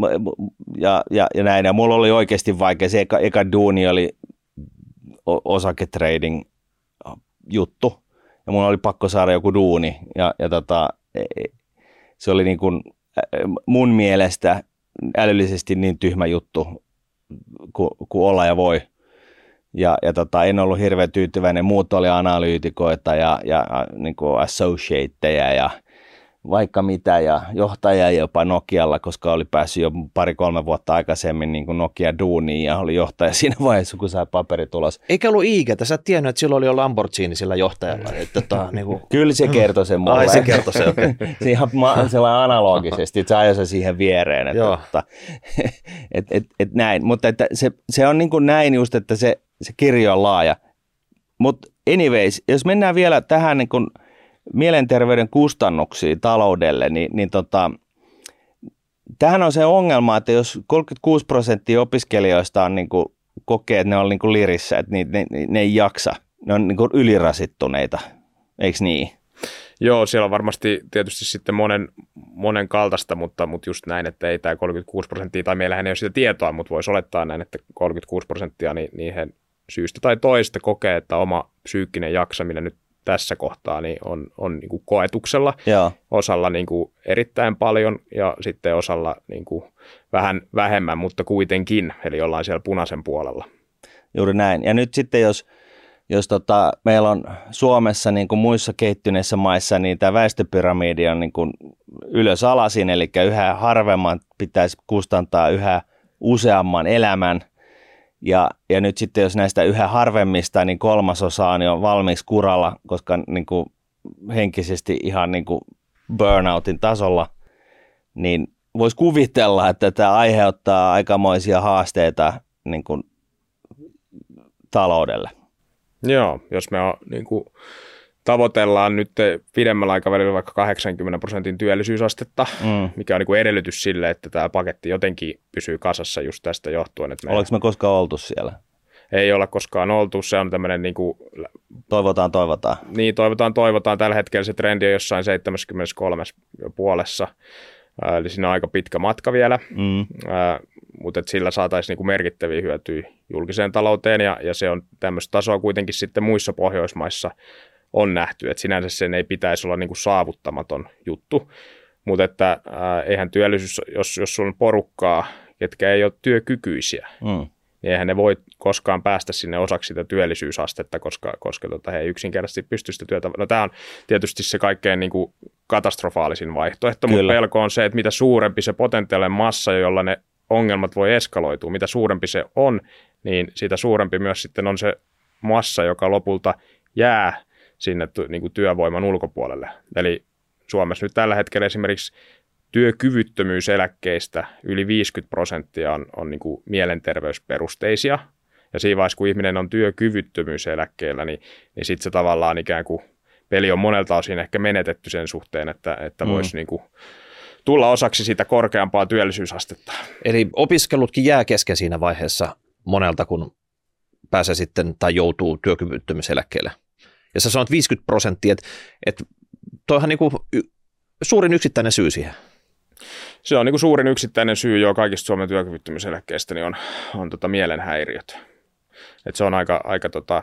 Speaker 1: ja, ja, ja, näin. Ja mulla oli oikeasti vaikea. Se eka, eka duuni oli osaketrading juttu. Ja mulla oli pakko saada joku duuni. Ja, ja tota, e, e, se oli niin kuin mun mielestä älyllisesti niin tyhmä juttu kuin, kuin olla ja voi. Ja, ja tota, en ollut hirveän tyytyväinen. Muut oli analyytikoita ja, ja niin kuin associateja ja vaikka mitä ja johtaja jopa Nokialla, koska oli päässyt jo pari-kolme vuotta aikaisemmin niin kuin Nokia duuniin ja oli johtaja siinä vaiheessa, kun sai paperi tulos.
Speaker 3: Eikä ollut Iiketä, sä et tiennyt, että silloin oli jo Lamborghini sillä johtajalla. Että, tota, niin kuin...
Speaker 1: Kyllä se kertoi sen mulle.
Speaker 3: Ai se kertoi se, okei. Okay.
Speaker 1: ihan sellainen analogisesti, että sä ajoi sen siihen viereen. Että. Että, et, et, et, näin, mutta että se, se on niin kuin näin just, että se, se kirjo on laaja. Mutta anyways, jos mennään vielä tähän niin kuin – mielenterveyden kustannuksia taloudelle, niin, niin tota, tähän on se ongelma, että jos 36 prosenttia opiskelijoista on niin kuin, kokee, että ne on niin kuin lirissä, että ne, ne, ne ei jaksa, ne on niin kuin ylirasittuneita, eikö niin?
Speaker 2: Joo, siellä on varmasti tietysti sitten monen, monen kaltaista, mutta, mutta just näin, että ei tämä 36 prosenttia, tai meillähän ei ole sitä tietoa, mutta voisi olettaa näin, että 36 prosenttia, niin, niin he syystä tai toista kokee, että oma psyykkinen jaksaminen nyt tässä kohtaa niin on, on niin kuin koetuksella, Joo. osalla niin kuin erittäin paljon ja sitten osalla niin kuin vähän vähemmän, mutta kuitenkin, eli ollaan siellä punaisen puolella.
Speaker 1: Juuri näin. Ja nyt sitten jos, jos tota, meillä on Suomessa niin kuin muissa kehittyneissä maissa, niin tämä väestöpyramidi on niin kuin ylös alasin, eli yhä harvemman pitäisi kustantaa yhä useamman elämän – Ja, ja nyt sitten jos näistä yhä harvemmista, niin kolmasosa niin on valmiiksi kuralla, koska niin kuin henkisesti ihan niin kuin burnoutin tasolla, niin voisi kuvitella, että tämä aiheuttaa aikamoisia haasteita niin kuin taloudelle.
Speaker 2: Joo, jos me on, niin kuin, tavoitellaan nyt pidemmällä aikavälillä vaikka 80 prosentin työllisyysastetta, mm. mikä on niin kuin edellytys sille, että tämä paketti jotenkin pysyy kasassa just tästä johtuen. Että
Speaker 1: me Oliko me koskaan oltu siellä?
Speaker 2: Ei olla koskaan oltu, se on tämmöinen niin kuin,
Speaker 1: Toivotaan, toivotaan.
Speaker 2: Niin, toivotaan, toivotaan. Tällä hetkellä se trendi on jossain 73 puolessa, eli siinä on aika pitkä matka vielä, mm. mutta että sillä saataisiin niinku merkittäviä hyötyjä julkiseen talouteen, ja, ja se on tämmöistä tasoa kuitenkin sitten muissa Pohjoismaissa on nähty, että sinänsä sen ei pitäisi olla niinku saavuttamaton juttu, mutta että ää, eihän työllisyys, jos, jos sulla on porukkaa, ketkä ei ole työkykyisiä, mm niin eihän ne voi koskaan päästä sinne osaksi sitä työllisyysastetta, koska, koska tota, he ei yksinkertaisesti pysty sitä työtä. No tämä on tietysti se kaikkein niin kuin katastrofaalisin vaihtoehto, Kyllä. mutta pelko on se, että mitä suurempi se potentiaalinen massa, jolla ne ongelmat voi eskaloitua, mitä suurempi se on, niin sitä suurempi myös sitten on se massa, joka lopulta jää sinne niin kuin työvoiman ulkopuolelle. Eli Suomessa nyt tällä hetkellä esimerkiksi työkyvyttömyyseläkkeistä yli 50 prosenttia on, on niin kuin mielenterveysperusteisia. Ja siinä vaiheessa, kun ihminen on työkyvyttömyyseläkkeellä, niin, niin sitten se tavallaan ikään kuin peli on monelta osin ehkä menetetty sen suhteen, että, että mm. voisi niin kuin tulla osaksi sitä korkeampaa työllisyysastetta.
Speaker 3: Eli opiskelutkin jää kesken siinä vaiheessa monelta, kun pääsee sitten tai joutuu työkyvyttömyyseläkkeelle. Ja sä sanoit 50 prosenttia, että, että toihan niin kuin suurin yksittäinen syy siihen.
Speaker 2: Se on niin kuin suurin yksittäinen syy jo kaikista Suomen työkyvyttömyyseläkkeistä, niin on, on tota mielenhäiriöt. Et se on aika, aika tota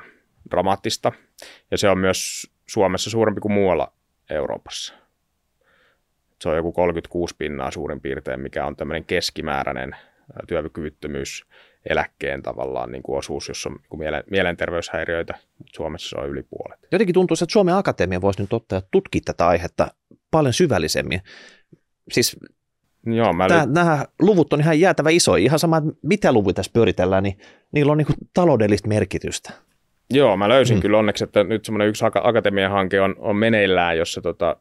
Speaker 2: dramaattista ja se on myös Suomessa suurempi kuin muualla Euroopassa. Se on joku 36 pinnaa suurin piirtein, mikä on tämmöinen keskimääräinen työkyvyttömyys eläkkeen tavallaan niin kuin osuus, jossa on niin mielen, mielenterveyshäiriöitä, mutta Suomessa se on yli puolet.
Speaker 3: Jotenkin tuntuu, että Suomen Akatemia voisi nyt ottaa ja tutkia tätä aihetta paljon syvällisemmin. Siis Joo, mä Tää, nämä luvut on ihan jäätävä iso. Ihan sama, että mitä luvut tässä pyöritellään, niin niillä on niin taloudellista merkitystä.
Speaker 2: Joo, mä löysin mm. kyllä onneksi, että nyt semmoinen yksi akatemian hanke on, on meneillään, jossa tota,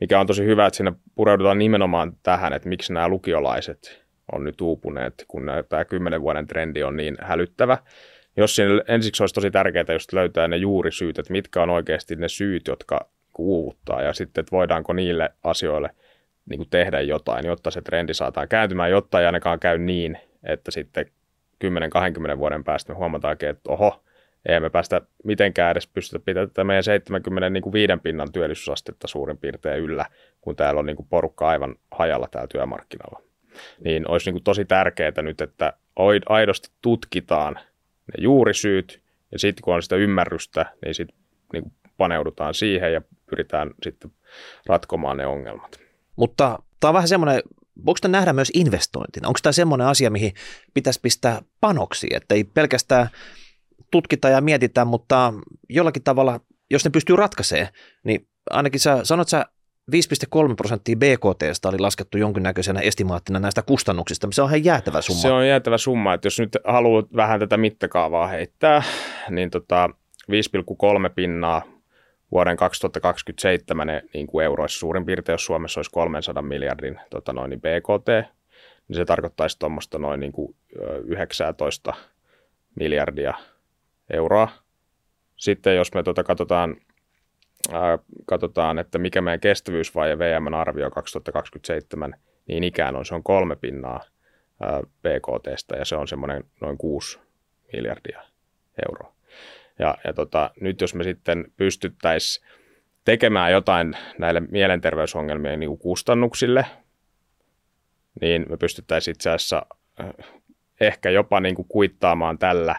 Speaker 2: mikä on tosi hyvä, että siinä pureudutaan nimenomaan tähän, että miksi nämä lukiolaiset on nyt uupuneet, kun tämä kymmenen vuoden trendi on niin hälyttävä. Jos siinä ensiksi olisi tosi tärkeää just löytää ne juurisyyt, että mitkä on oikeasti ne syyt, jotka uuvuttaa, ja sitten, että voidaanko niille asioille – niin kuin tehdä jotain, jotta se trendi saadaan kääntymään, jotta ei ainakaan käy niin, että sitten 10-20 vuoden päästä me huomataankin, että oho, ei me päästä mitenkään edes pystytä pitämään tätä meidän 75 pinnan työllisyysastetta suurin piirtein yllä, kun täällä on niin kuin porukka aivan hajalla täällä työmarkkinalla. Niin olisi niin kuin tosi tärkeää nyt, että aidosti tutkitaan ne juurisyyt, ja sitten kun on sitä ymmärrystä, niin sitten niin paneudutaan siihen ja pyritään sitten ratkomaan ne ongelmat.
Speaker 3: Mutta tämä on vähän semmoinen, voiko tämä nähdä myös investointina? Onko tämä semmoinen asia, mihin pitäisi pistää panoksi, että ei pelkästään tutkita ja mietitä, mutta jollakin tavalla, jos ne pystyy ratkaisemaan, niin ainakin sä sanot sä 5,3 prosenttia BKT oli laskettu jonkinnäköisenä estimaattina näistä kustannuksista. Se on ihan jäätävä summa.
Speaker 2: Se on jäätävä summa, että jos nyt haluat vähän tätä mittakaavaa heittää, niin tota 5,3 pinnaa vuoden 2027 niin kuin euroissa suurin piirtein, jos Suomessa olisi 300 miljardin tota noin, niin BKT, niin se tarkoittaisi tuommoista noin niin kuin 19 miljardia euroa. Sitten jos me tota katsotaan, katsotaan, että mikä meidän kestävyysvaje VM arvio 2027, niin ikään on, se on kolme pinnaa BKTstä ja se on semmoinen noin 6 miljardia euroa. Ja, ja tota, nyt jos me sitten pystyttäisiin tekemään jotain näille mielenterveysongelmien niin kustannuksille, niin me pystyttäisiin itse asiassa ehkä jopa niin kuin kuittaamaan tällä.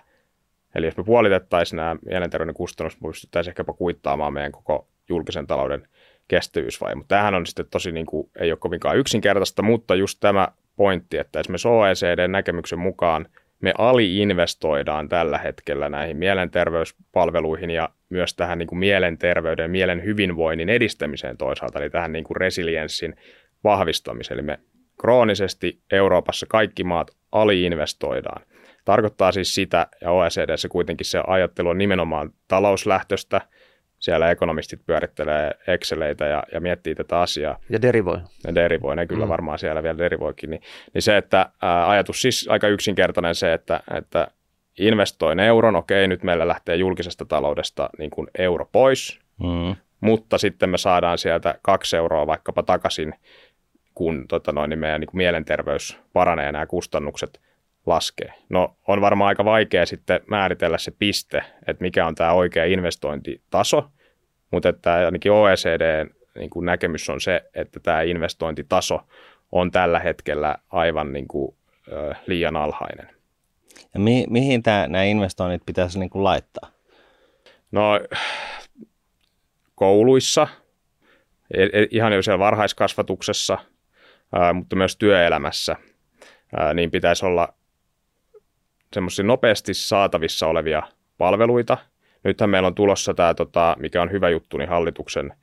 Speaker 2: Eli jos me puolitettaisiin nämä mielenterveyden kustannukset, me pystyttäisiin ehkä jopa kuittaamaan meidän koko julkisen talouden kestävyysvaje. Mutta tämähän on sitten tosi, niin kuin, ei ole kovinkaan yksinkertaista, mutta just tämä pointti, että esimerkiksi OECDn näkemyksen mukaan – me aliinvestoidaan tällä hetkellä näihin mielenterveyspalveluihin ja myös tähän niin kuin mielenterveyden ja mielen hyvinvoinnin edistämiseen toisaalta, eli tähän niin kuin resilienssin vahvistamiseen. Eli me kroonisesti Euroopassa kaikki maat aliinvestoidaan Tarkoittaa siis sitä, ja OECDssä kuitenkin se ajattelu on nimenomaan talouslähtöstä, siellä ekonomistit pyörittelee Exceleitä ja, ja miettii tätä asiaa.
Speaker 3: Ja derivoi.
Speaker 2: Ja derivoi, ne kyllä mm. varmaan siellä vielä derivoikin. Niin, niin se, että ää, ajatus siis aika yksinkertainen se, että, että investoin euron, okei, nyt meillä lähtee julkisesta taloudesta niin kuin euro pois, mm. mutta sitten me saadaan sieltä kaksi euroa vaikkapa takaisin, kun tota noin, niin meidän niin kuin mielenterveys paranee ja nämä kustannukset laskee. No on varmaan aika vaikea sitten määritellä se piste, että mikä on tämä oikea investointitaso, mutta että ainakin OECD niin kuin näkemys on se, että tämä investointitaso on tällä hetkellä aivan niin kuin, ö, liian alhainen.
Speaker 1: Ja mi- mihin tämä, nämä investoinnit pitäisi niin kuin laittaa?
Speaker 2: No kouluissa, e, e, ihan jo siellä varhaiskasvatuksessa, mutta myös työelämässä, niin pitäisi olla semmoisia nopeasti saatavissa olevia palveluita. Nythän meillä on tulossa tämä, tota, mikä on hyvä juttu, niin hallituksen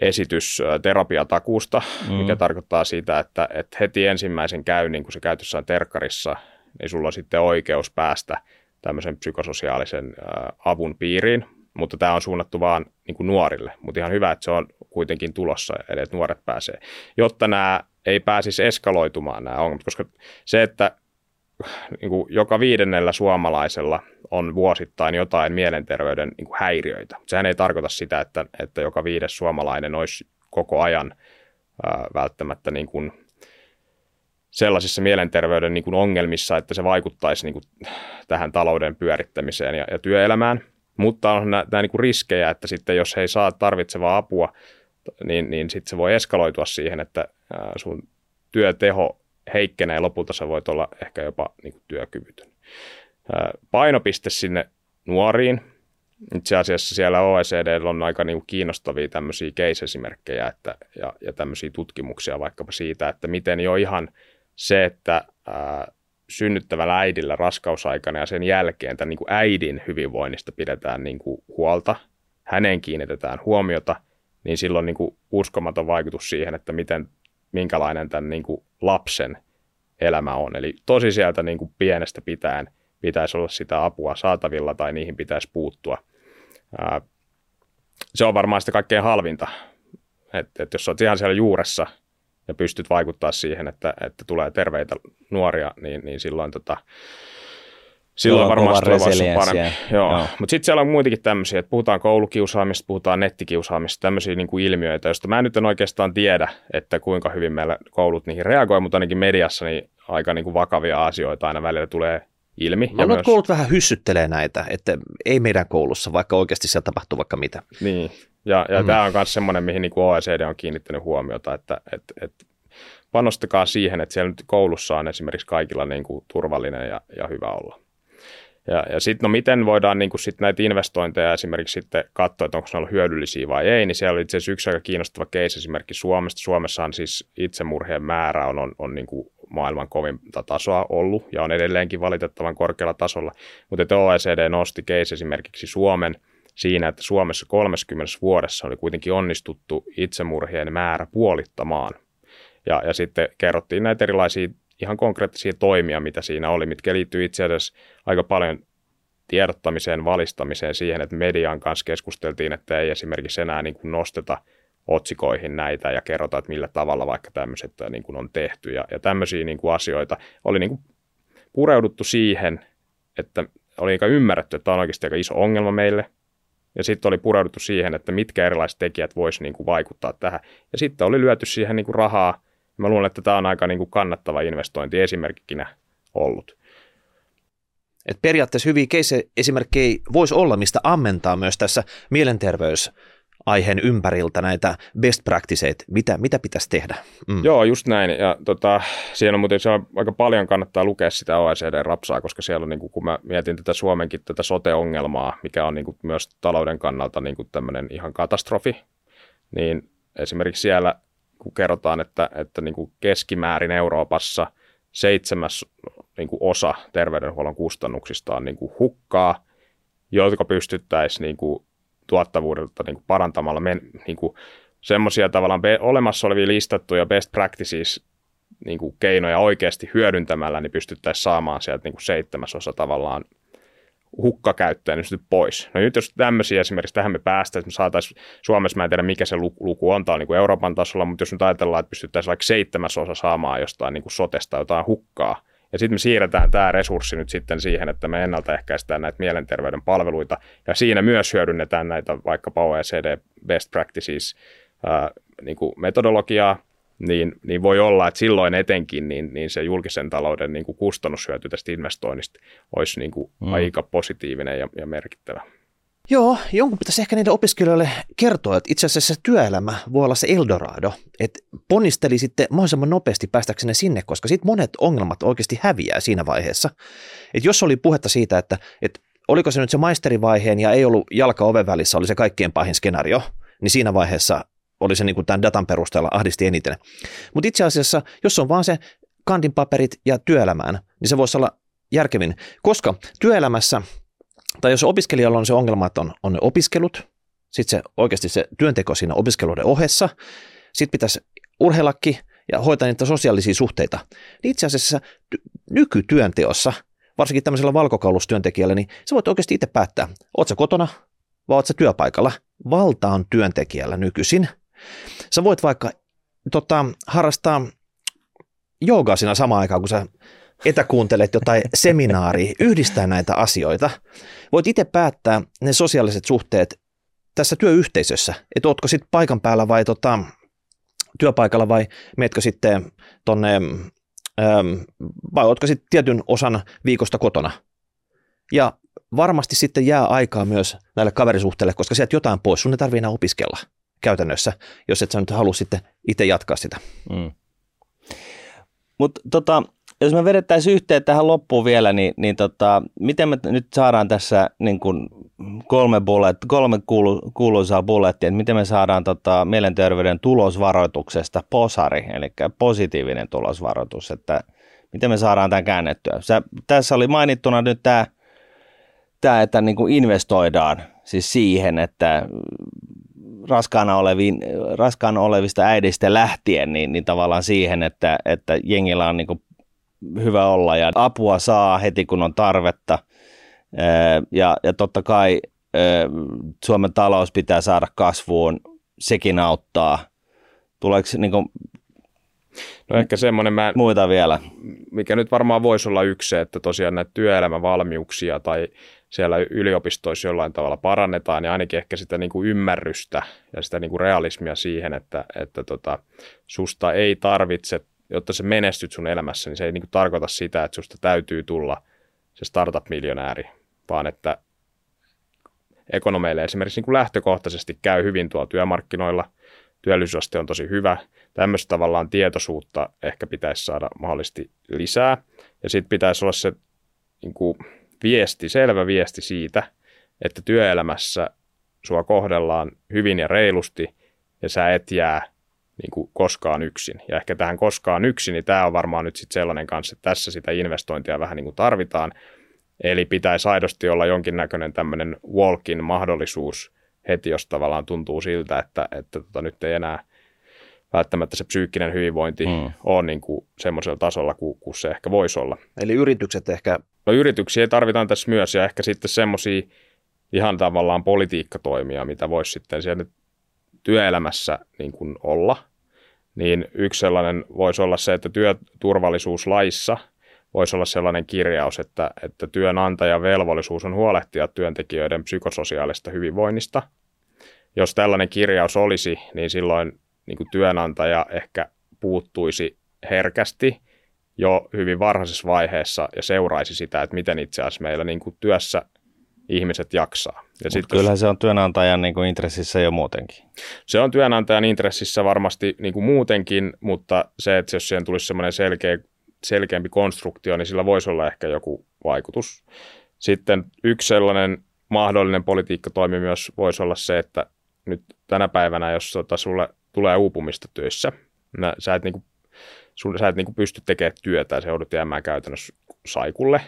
Speaker 2: esitys terapiatakuusta, mm. mikä tarkoittaa sitä, että, että heti ensimmäisen käynnin, kun se käytössä on terkkarissa, niin sulla on sitten oikeus päästä tämmöisen psykososiaalisen avun piiriin, mutta tämä on suunnattu vaan niin kuin nuorille, mutta ihan hyvä, että se on kuitenkin tulossa, eli että nuoret pääsee, jotta nämä ei pääsisi eskaloitumaan nämä ongelmat, koska se, että niin kuin joka viidennellä suomalaisella on vuosittain jotain mielenterveyden niin kuin häiriöitä. Sehän ei tarkoita sitä, että, että joka viides suomalainen olisi koko ajan ää, välttämättä niin kuin sellaisissa mielenterveyden niin kuin ongelmissa, että se vaikuttaisi niin kuin tähän talouden pyörittämiseen ja, ja työelämään. Mutta on nämä niin kuin riskejä, että sitten jos he ei saa tarvitsevaa apua, niin, niin sitten se voi eskaloitua siihen, että ää, sun työteho heikkenee ja lopulta sä voit olla ehkä jopa niin kuin työkyvytön. Painopiste sinne nuoriin. Itse asiassa siellä OECD on aika niin kuin kiinnostavia tämmöisiä case-esimerkkejä että, ja, ja tämmöisiä tutkimuksia vaikkapa siitä, että miten jo ihan se, että ää, synnyttävällä äidillä raskausaikana ja sen jälkeen tämän niin kuin äidin hyvinvoinnista pidetään niin kuin huolta, häneen kiinnitetään huomiota, niin silloin niin kuin uskomaton vaikutus siihen, että miten minkälainen tämän niin kuin lapsen elämä on. Eli tosi sieltä niin kuin pienestä pitäen pitäisi olla sitä apua saatavilla tai niihin pitäisi puuttua. Ää, se on varmaan sitä kaikkein halvinta, että et jos olet ihan siellä juuressa ja pystyt vaikuttaa siihen, että, että tulee terveitä nuoria, niin, niin silloin tota, Silloin varmasti tulevaisuus on parempi. Joo. Joo. Mutta sitten siellä on muitakin tämmöisiä, että puhutaan koulukiusaamista, puhutaan nettikiusaamista, tämmöisiä niin kuin ilmiöitä, joista mä nyt en oikeastaan tiedä, että kuinka hyvin meillä koulut niihin reagoi, mutta ainakin mediassa niin aika niin kuin vakavia asioita aina välillä tulee ilmi.
Speaker 3: Mä ja myös... koulut vähän hyssyttelee näitä, että ei meidän koulussa, vaikka oikeasti siellä tapahtuu vaikka mitä.
Speaker 2: Niin, ja, ja mm. tämä on myös semmoinen, mihin niin kuin OECD on kiinnittänyt huomiota, että, että, että panostakaa siihen, että siellä nyt koulussa on esimerkiksi kaikilla niin kuin turvallinen ja, ja hyvä olla. Ja, ja sitten no miten voidaan niin kuin sit näitä investointeja esimerkiksi sitten katsoa, että onko ne ollut hyödyllisiä vai ei, niin siellä oli itse asiassa yksi aika kiinnostava case esimerkki Suomesta. Suomessahan siis itsemurhien määrä on, on, on niin kuin maailman kovinta tasoa ollut ja on edelleenkin valitettavan korkealla tasolla, mutta OECD nosti case esimerkiksi Suomen siinä, että Suomessa 30 vuodessa oli kuitenkin onnistuttu itsemurhien määrä puolittamaan. Ja, ja sitten kerrottiin näitä erilaisia ihan konkreettisia toimia, mitä siinä oli, mitkä liittyy itse asiassa aika paljon tiedottamiseen, valistamiseen, siihen, että median kanssa keskusteltiin, että ei esimerkiksi enää niin kuin nosteta otsikoihin näitä ja kerrota, että millä tavalla vaikka tämmöiset niin kuin on tehty. Ja, ja tämmöisiä niin kuin asioita oli niin kuin pureuduttu siihen, että oli aika ymmärretty, että tämä on oikeasti aika iso ongelma meille. Ja sitten oli pureuduttu siihen, että mitkä erilaiset tekijät voisivat niin kuin vaikuttaa tähän. Ja sitten oli lyöty siihen niin kuin rahaa Mä luulen, että tämä on aika niin kuin kannattava investointi esimerkkinä ollut.
Speaker 3: Et periaatteessa hyviä case-esimerkkejä voisi olla, mistä ammentaa myös tässä mielenterveys aiheen ympäriltä näitä best practiceita, mitä, mitä pitäisi tehdä?
Speaker 2: Mm. Joo, just näin. Ja tota, siellä on muuten siellä aika paljon kannattaa lukea sitä OECD-rapsaa, koska siellä on, niin kuin, kun mä mietin tätä Suomenkin tätä sote-ongelmaa, mikä on niin kuin, myös talouden kannalta niin kuin tämmöinen ihan katastrofi, niin esimerkiksi siellä kun kerrotaan, että, että niin kuin keskimäärin Euroopassa seitsemäs niin kuin osa terveydenhuollon kustannuksista on niin kuin hukkaa, jotka pystyttäisiin niin kuin tuottavuudelta niin kuin parantamalla. Men, niin kuin semmoisia tavallaan be, olemassa olevia listattuja best practices niin kuin keinoja oikeasti hyödyntämällä, niin pystyttäisiin saamaan sieltä niin kuin seitsemäsosa tavallaan hukkakäyttöä nyt pois. No nyt jos tämmöisiä esimerkiksi tähän me päästään, että me saataisiin Suomessa, mä en tiedä mikä se luku on, tämä on niin kuin Euroopan tasolla, mutta jos nyt ajatellaan, että pystyttäisiin vaikka seitsemäsosa saamaan jostain niin kuin sotesta jotain hukkaa, ja sitten me siirretään tämä resurssi nyt sitten siihen, että me ennaltaehkäistään näitä mielenterveyden palveluita, ja siinä myös hyödynnetään näitä vaikkapa OECD Best Practices ää, niin kuin metodologiaa, niin, niin voi olla, että silloin etenkin niin, niin se julkisen talouden niin kuin kustannushyöty tästä investoinnista olisi niin kuin mm. aika positiivinen ja, ja merkittävä.
Speaker 3: Joo, jonkun pitäisi ehkä niille opiskelijoille kertoa, että itse asiassa työelämä voi olla se Eldorado, että ponnisteli sitten mahdollisimman nopeasti päästäksenne sinne, koska sitten monet ongelmat oikeasti häviää siinä vaiheessa. Että jos oli puhetta siitä, että, että oliko se nyt se maisterivaiheen ja ei ollut jalka oven välissä, oli se kaikkein pahin skenaario, niin siinä vaiheessa oli se niin kuin tämän datan perusteella ahdisti eniten. Mutta itse asiassa, jos on vaan se kantin paperit ja työelämään, niin se voisi olla järkevin, koska työelämässä, tai jos opiskelijalla on se ongelma, että on, on ne opiskelut, sitten se oikeasti se työnteko siinä opiskeluiden ohessa, sitten pitäisi urheillakin ja hoitaa niitä sosiaalisia suhteita. Niin itse asiassa nykytyönteossa, varsinkin tämmöisellä valkokaulustyöntekijällä, niin sä voit oikeasti itse päättää, oot sä kotona vai oot sä työpaikalla. Valta on työntekijällä nykyisin – Sä voit vaikka tota, harrastaa joogaa siinä samaan aikaan, kun sä etäkuuntelet jotain seminaaria, yhdistää näitä asioita. Voit itse päättää ne sosiaaliset suhteet tässä työyhteisössä, että ootko sitten paikan päällä vai tota, työpaikalla vai meetkö sitten tonne, ähm, vai ootko sitten tietyn osan viikosta kotona. Ja varmasti sitten jää aikaa myös näille kaverisuhteille, koska sieltä jotain pois, sun ei tarvitse enää opiskella käytännössä, jos et sä nyt halua sitten itse jatkaa sitä. Mm.
Speaker 1: Mutta tota, jos me vedettäisiin yhteen tähän loppuun vielä, niin, niin tota, miten me nyt saadaan tässä niin kun kolme, bullet, kolme kuulu, kuuluisaa bullettia, että miten me saadaan tota, mielenterveyden tulosvaroituksesta posari, eli positiivinen tulosvaroitus, että miten me saadaan tämän käännettyä. Sä, tässä oli mainittuna nyt tämä, tämä että niin investoidaan siis siihen, että raskaana, oleviin, raskaana olevista äidistä lähtien, niin, niin tavallaan siihen, että, että jengillä on niin kuin hyvä olla ja apua saa heti, kun on tarvetta. Ja, ja totta kai Suomen talous pitää saada kasvuun, sekin auttaa. Tuleeko niin kuin,
Speaker 2: No ehkä semmoinen, mä,
Speaker 1: muita vielä.
Speaker 2: mikä nyt varmaan voisi olla yksi että tosiaan näitä työelämävalmiuksia tai siellä yliopistoissa jollain tavalla parannetaan ja ainakin ehkä sitä niin kuin ymmärrystä ja sitä niin kuin realismia siihen, että, että tota, susta ei tarvitse, jotta se menestyt sun elämässä, niin se ei niin kuin tarkoita sitä, että susta täytyy tulla se startup-miljonääri, vaan että ekonomeille esimerkiksi niin kuin lähtökohtaisesti käy hyvin tuolla työmarkkinoilla, työllisyysaste on tosi hyvä, tämmöistä tavallaan tietoisuutta ehkä pitäisi saada mahdollisesti lisää, ja sitten pitäisi olla se niin kuin, viesti, selvä viesti siitä, että työelämässä sua kohdellaan hyvin ja reilusti ja sä et jää niin kuin koskaan yksin. Ja ehkä tähän koskaan yksin, niin tämä on varmaan nyt sitten sellainen kanssa, että tässä sitä investointia vähän niin kuin tarvitaan. Eli pitäisi aidosti olla jonkinnäköinen tämmöinen walkin mahdollisuus heti, jos tavallaan tuntuu siltä, että, että tota, nyt ei enää välttämättä se psyykkinen hyvinvointi mm. on niin kuin semmoisella tasolla kuin, kuin se ehkä voisi olla.
Speaker 3: Eli yritykset ehkä
Speaker 2: No yrityksiä tarvitaan tässä myös ja ehkä sitten semmoisia ihan tavallaan politiikkatoimia, mitä voisi sitten siellä työelämässä niin kuin olla. Niin yksi sellainen voisi olla se, että työturvallisuuslaissa voisi olla sellainen kirjaus, että, että työnantajan velvollisuus on huolehtia työntekijöiden psykososiaalista hyvinvoinnista. Jos tällainen kirjaus olisi, niin silloin niin kuin työnantaja ehkä puuttuisi herkästi jo hyvin varhaisessa vaiheessa ja seuraisi sitä, että miten itse asiassa meillä niin kuin työssä ihmiset jaksaa.
Speaker 1: Ja sit kyllähän jos, se on työnantajan niin kuin intressissä jo muutenkin.
Speaker 2: Se on työnantajan intressissä varmasti niin kuin muutenkin, mutta se, että jos siihen tulisi semmoinen selkeä, selkeämpi konstruktio, niin sillä voisi olla ehkä joku vaikutus. Sitten yksi sellainen mahdollinen politiikkatoimi myös voisi olla se, että nyt tänä päivänä, jos tota, sulle tulee uupumista työssä, sä et niin kuin sun, sä et niin kuin pysty tekemään työtä ja se joudut jäämään käytännössä saikulle,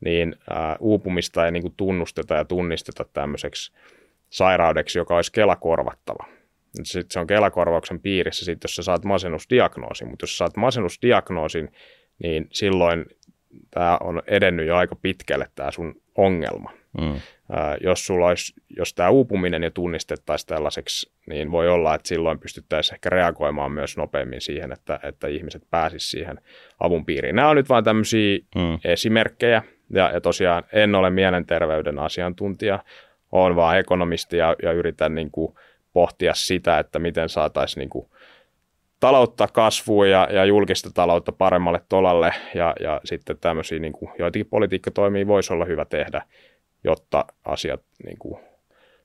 Speaker 2: niin ää, uupumista ei niin kuin tunnusteta ja tunnisteta tämmöiseksi sairaudeksi, joka olisi kelakorvattava. Sitten se on Kelakorvauksen piirissä, sit jos sä saat masennusdiagnoosin, mutta jos sä saat masennusdiagnoosin, niin silloin tämä on edennyt jo aika pitkälle tämä sun ongelma. Mm. jos, sulla olisi, jos tämä uupuminen jo tunnistettaisiin tällaiseksi, niin voi olla, että silloin pystyttäisiin ehkä reagoimaan myös nopeammin siihen, että, että ihmiset pääsisivät siihen avun piiriin. Nämä on nyt vain tämmöisiä mm. esimerkkejä, ja, ja tosiaan en ole mielenterveyden asiantuntija, olen vaan ekonomisti ja, ja yritän niin kuin pohtia sitä, että miten saataisiin niin kuin taloutta kasvua ja, ja julkista taloutta paremmalle tolalle ja, ja sitten tämmöisiä niin kuin, joitakin politiikkatoimia voisi olla hyvä tehdä, jotta asiat niin kuin,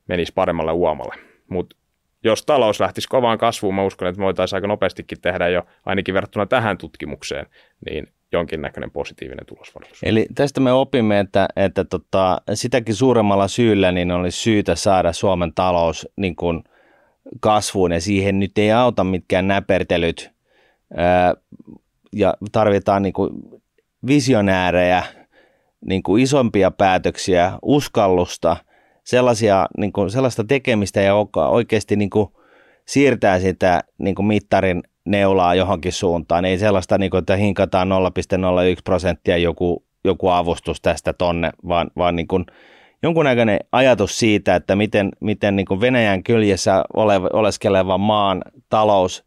Speaker 2: menis paremmalle uomalle. Mutta jos talous lähtisi kovaan kasvuun, mä uskon, että me voitaisiin aika nopeastikin tehdä jo ainakin verrattuna tähän tutkimukseen, niin jonkinnäköinen positiivinen tulosvaroitus.
Speaker 1: Eli tästä me opimme, että, että tota, sitäkin suuremmalla syyllä niin olisi syytä saada Suomen talous niin kuin – kasvuun ja siihen nyt ei auta mitkään näpertelyt ää, ja tarvitaan niin kuin visionäärejä, niin kuin isompia päätöksiä, uskallusta, sellaisia, niin kuin, sellaista tekemistä ja oikeasti niin kuin siirtää sitä niin kuin mittarin neulaa johonkin suuntaan. Ei sellaista, niin kuin, että hinkataan 0,01 prosenttia joku, joku avustus tästä tonne, vaan, vaan niin kuin, jonkunnäköinen ajatus siitä, että miten, miten niin kuin Venäjän kyljessä ole, oleskeleva maan talous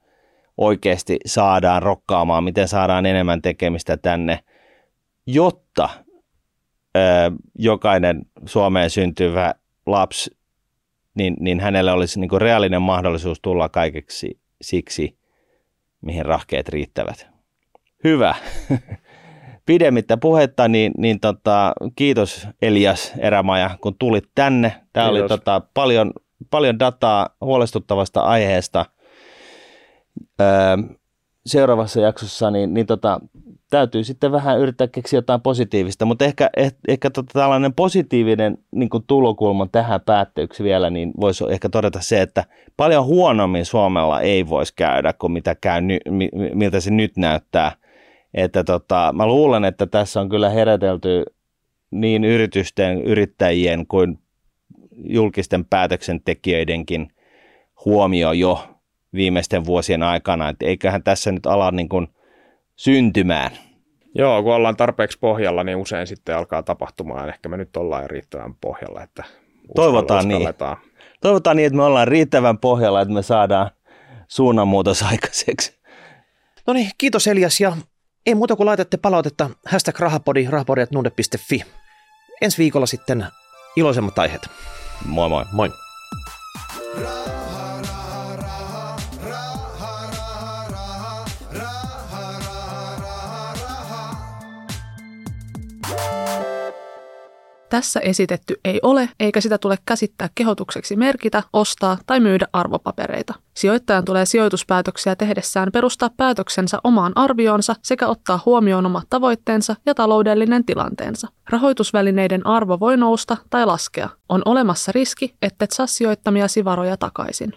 Speaker 1: oikeasti saadaan rokkaamaan, miten saadaan enemmän tekemistä tänne, jotta jokainen Suomeen syntyvä lapsi, niin, niin hänelle olisi niin kuin reaalinen mahdollisuus tulla kaikeksi siksi, mihin rahkeet riittävät. Hyvä. pidemmittä puhetta, niin, niin tota, kiitos Elias Erämaja, kun tulit tänne. Tämä kiitos. oli tota, paljon, paljon dataa huolestuttavasta aiheesta. Öö, seuraavassa jaksossa niin, niin tota, täytyy sitten vähän yrittää keksiä jotain positiivista, mutta ehkä, eh, ehkä tota, tällainen positiivinen niin tulokulma tähän päätteeksi vielä, niin voisi ehkä todeta se, että paljon huonommin Suomella ei voisi käydä kuin mitä käy, miltä se nyt näyttää – että tota, mä luulen, että tässä on kyllä herätelty niin yritysten, yrittäjien kuin julkisten päätöksentekijöidenkin huomio jo viimeisten vuosien aikana, että eiköhän tässä nyt ala niin kuin syntymään.
Speaker 2: Joo, kun ollaan tarpeeksi pohjalla, niin usein sitten alkaa tapahtumaan. Ehkä me nyt ollaan riittävän pohjalla, että
Speaker 1: Toivotaan niin. Toivotaan niin, että me ollaan riittävän pohjalla, että me saadaan suunnanmuutos aikaiseksi.
Speaker 3: No niin, kiitos Elias ja ei muuta kuin laitatte palautetta hashtag rahapodi, rahapodi.nude.fi. Ensi viikolla sitten iloisemmat aiheet.
Speaker 1: Moi moi.
Speaker 3: Moi.
Speaker 4: Tässä esitetty ei ole, eikä sitä tule käsittää kehotukseksi merkitä, ostaa tai myydä arvopapereita. Sijoittajan tulee sijoituspäätöksiä tehdessään perustaa päätöksensä omaan arvioonsa sekä ottaa huomioon omat tavoitteensa ja taloudellinen tilanteensa. Rahoitusvälineiden arvo voi nousta tai laskea. On olemassa riski, että saa sijoittamia varoja takaisin.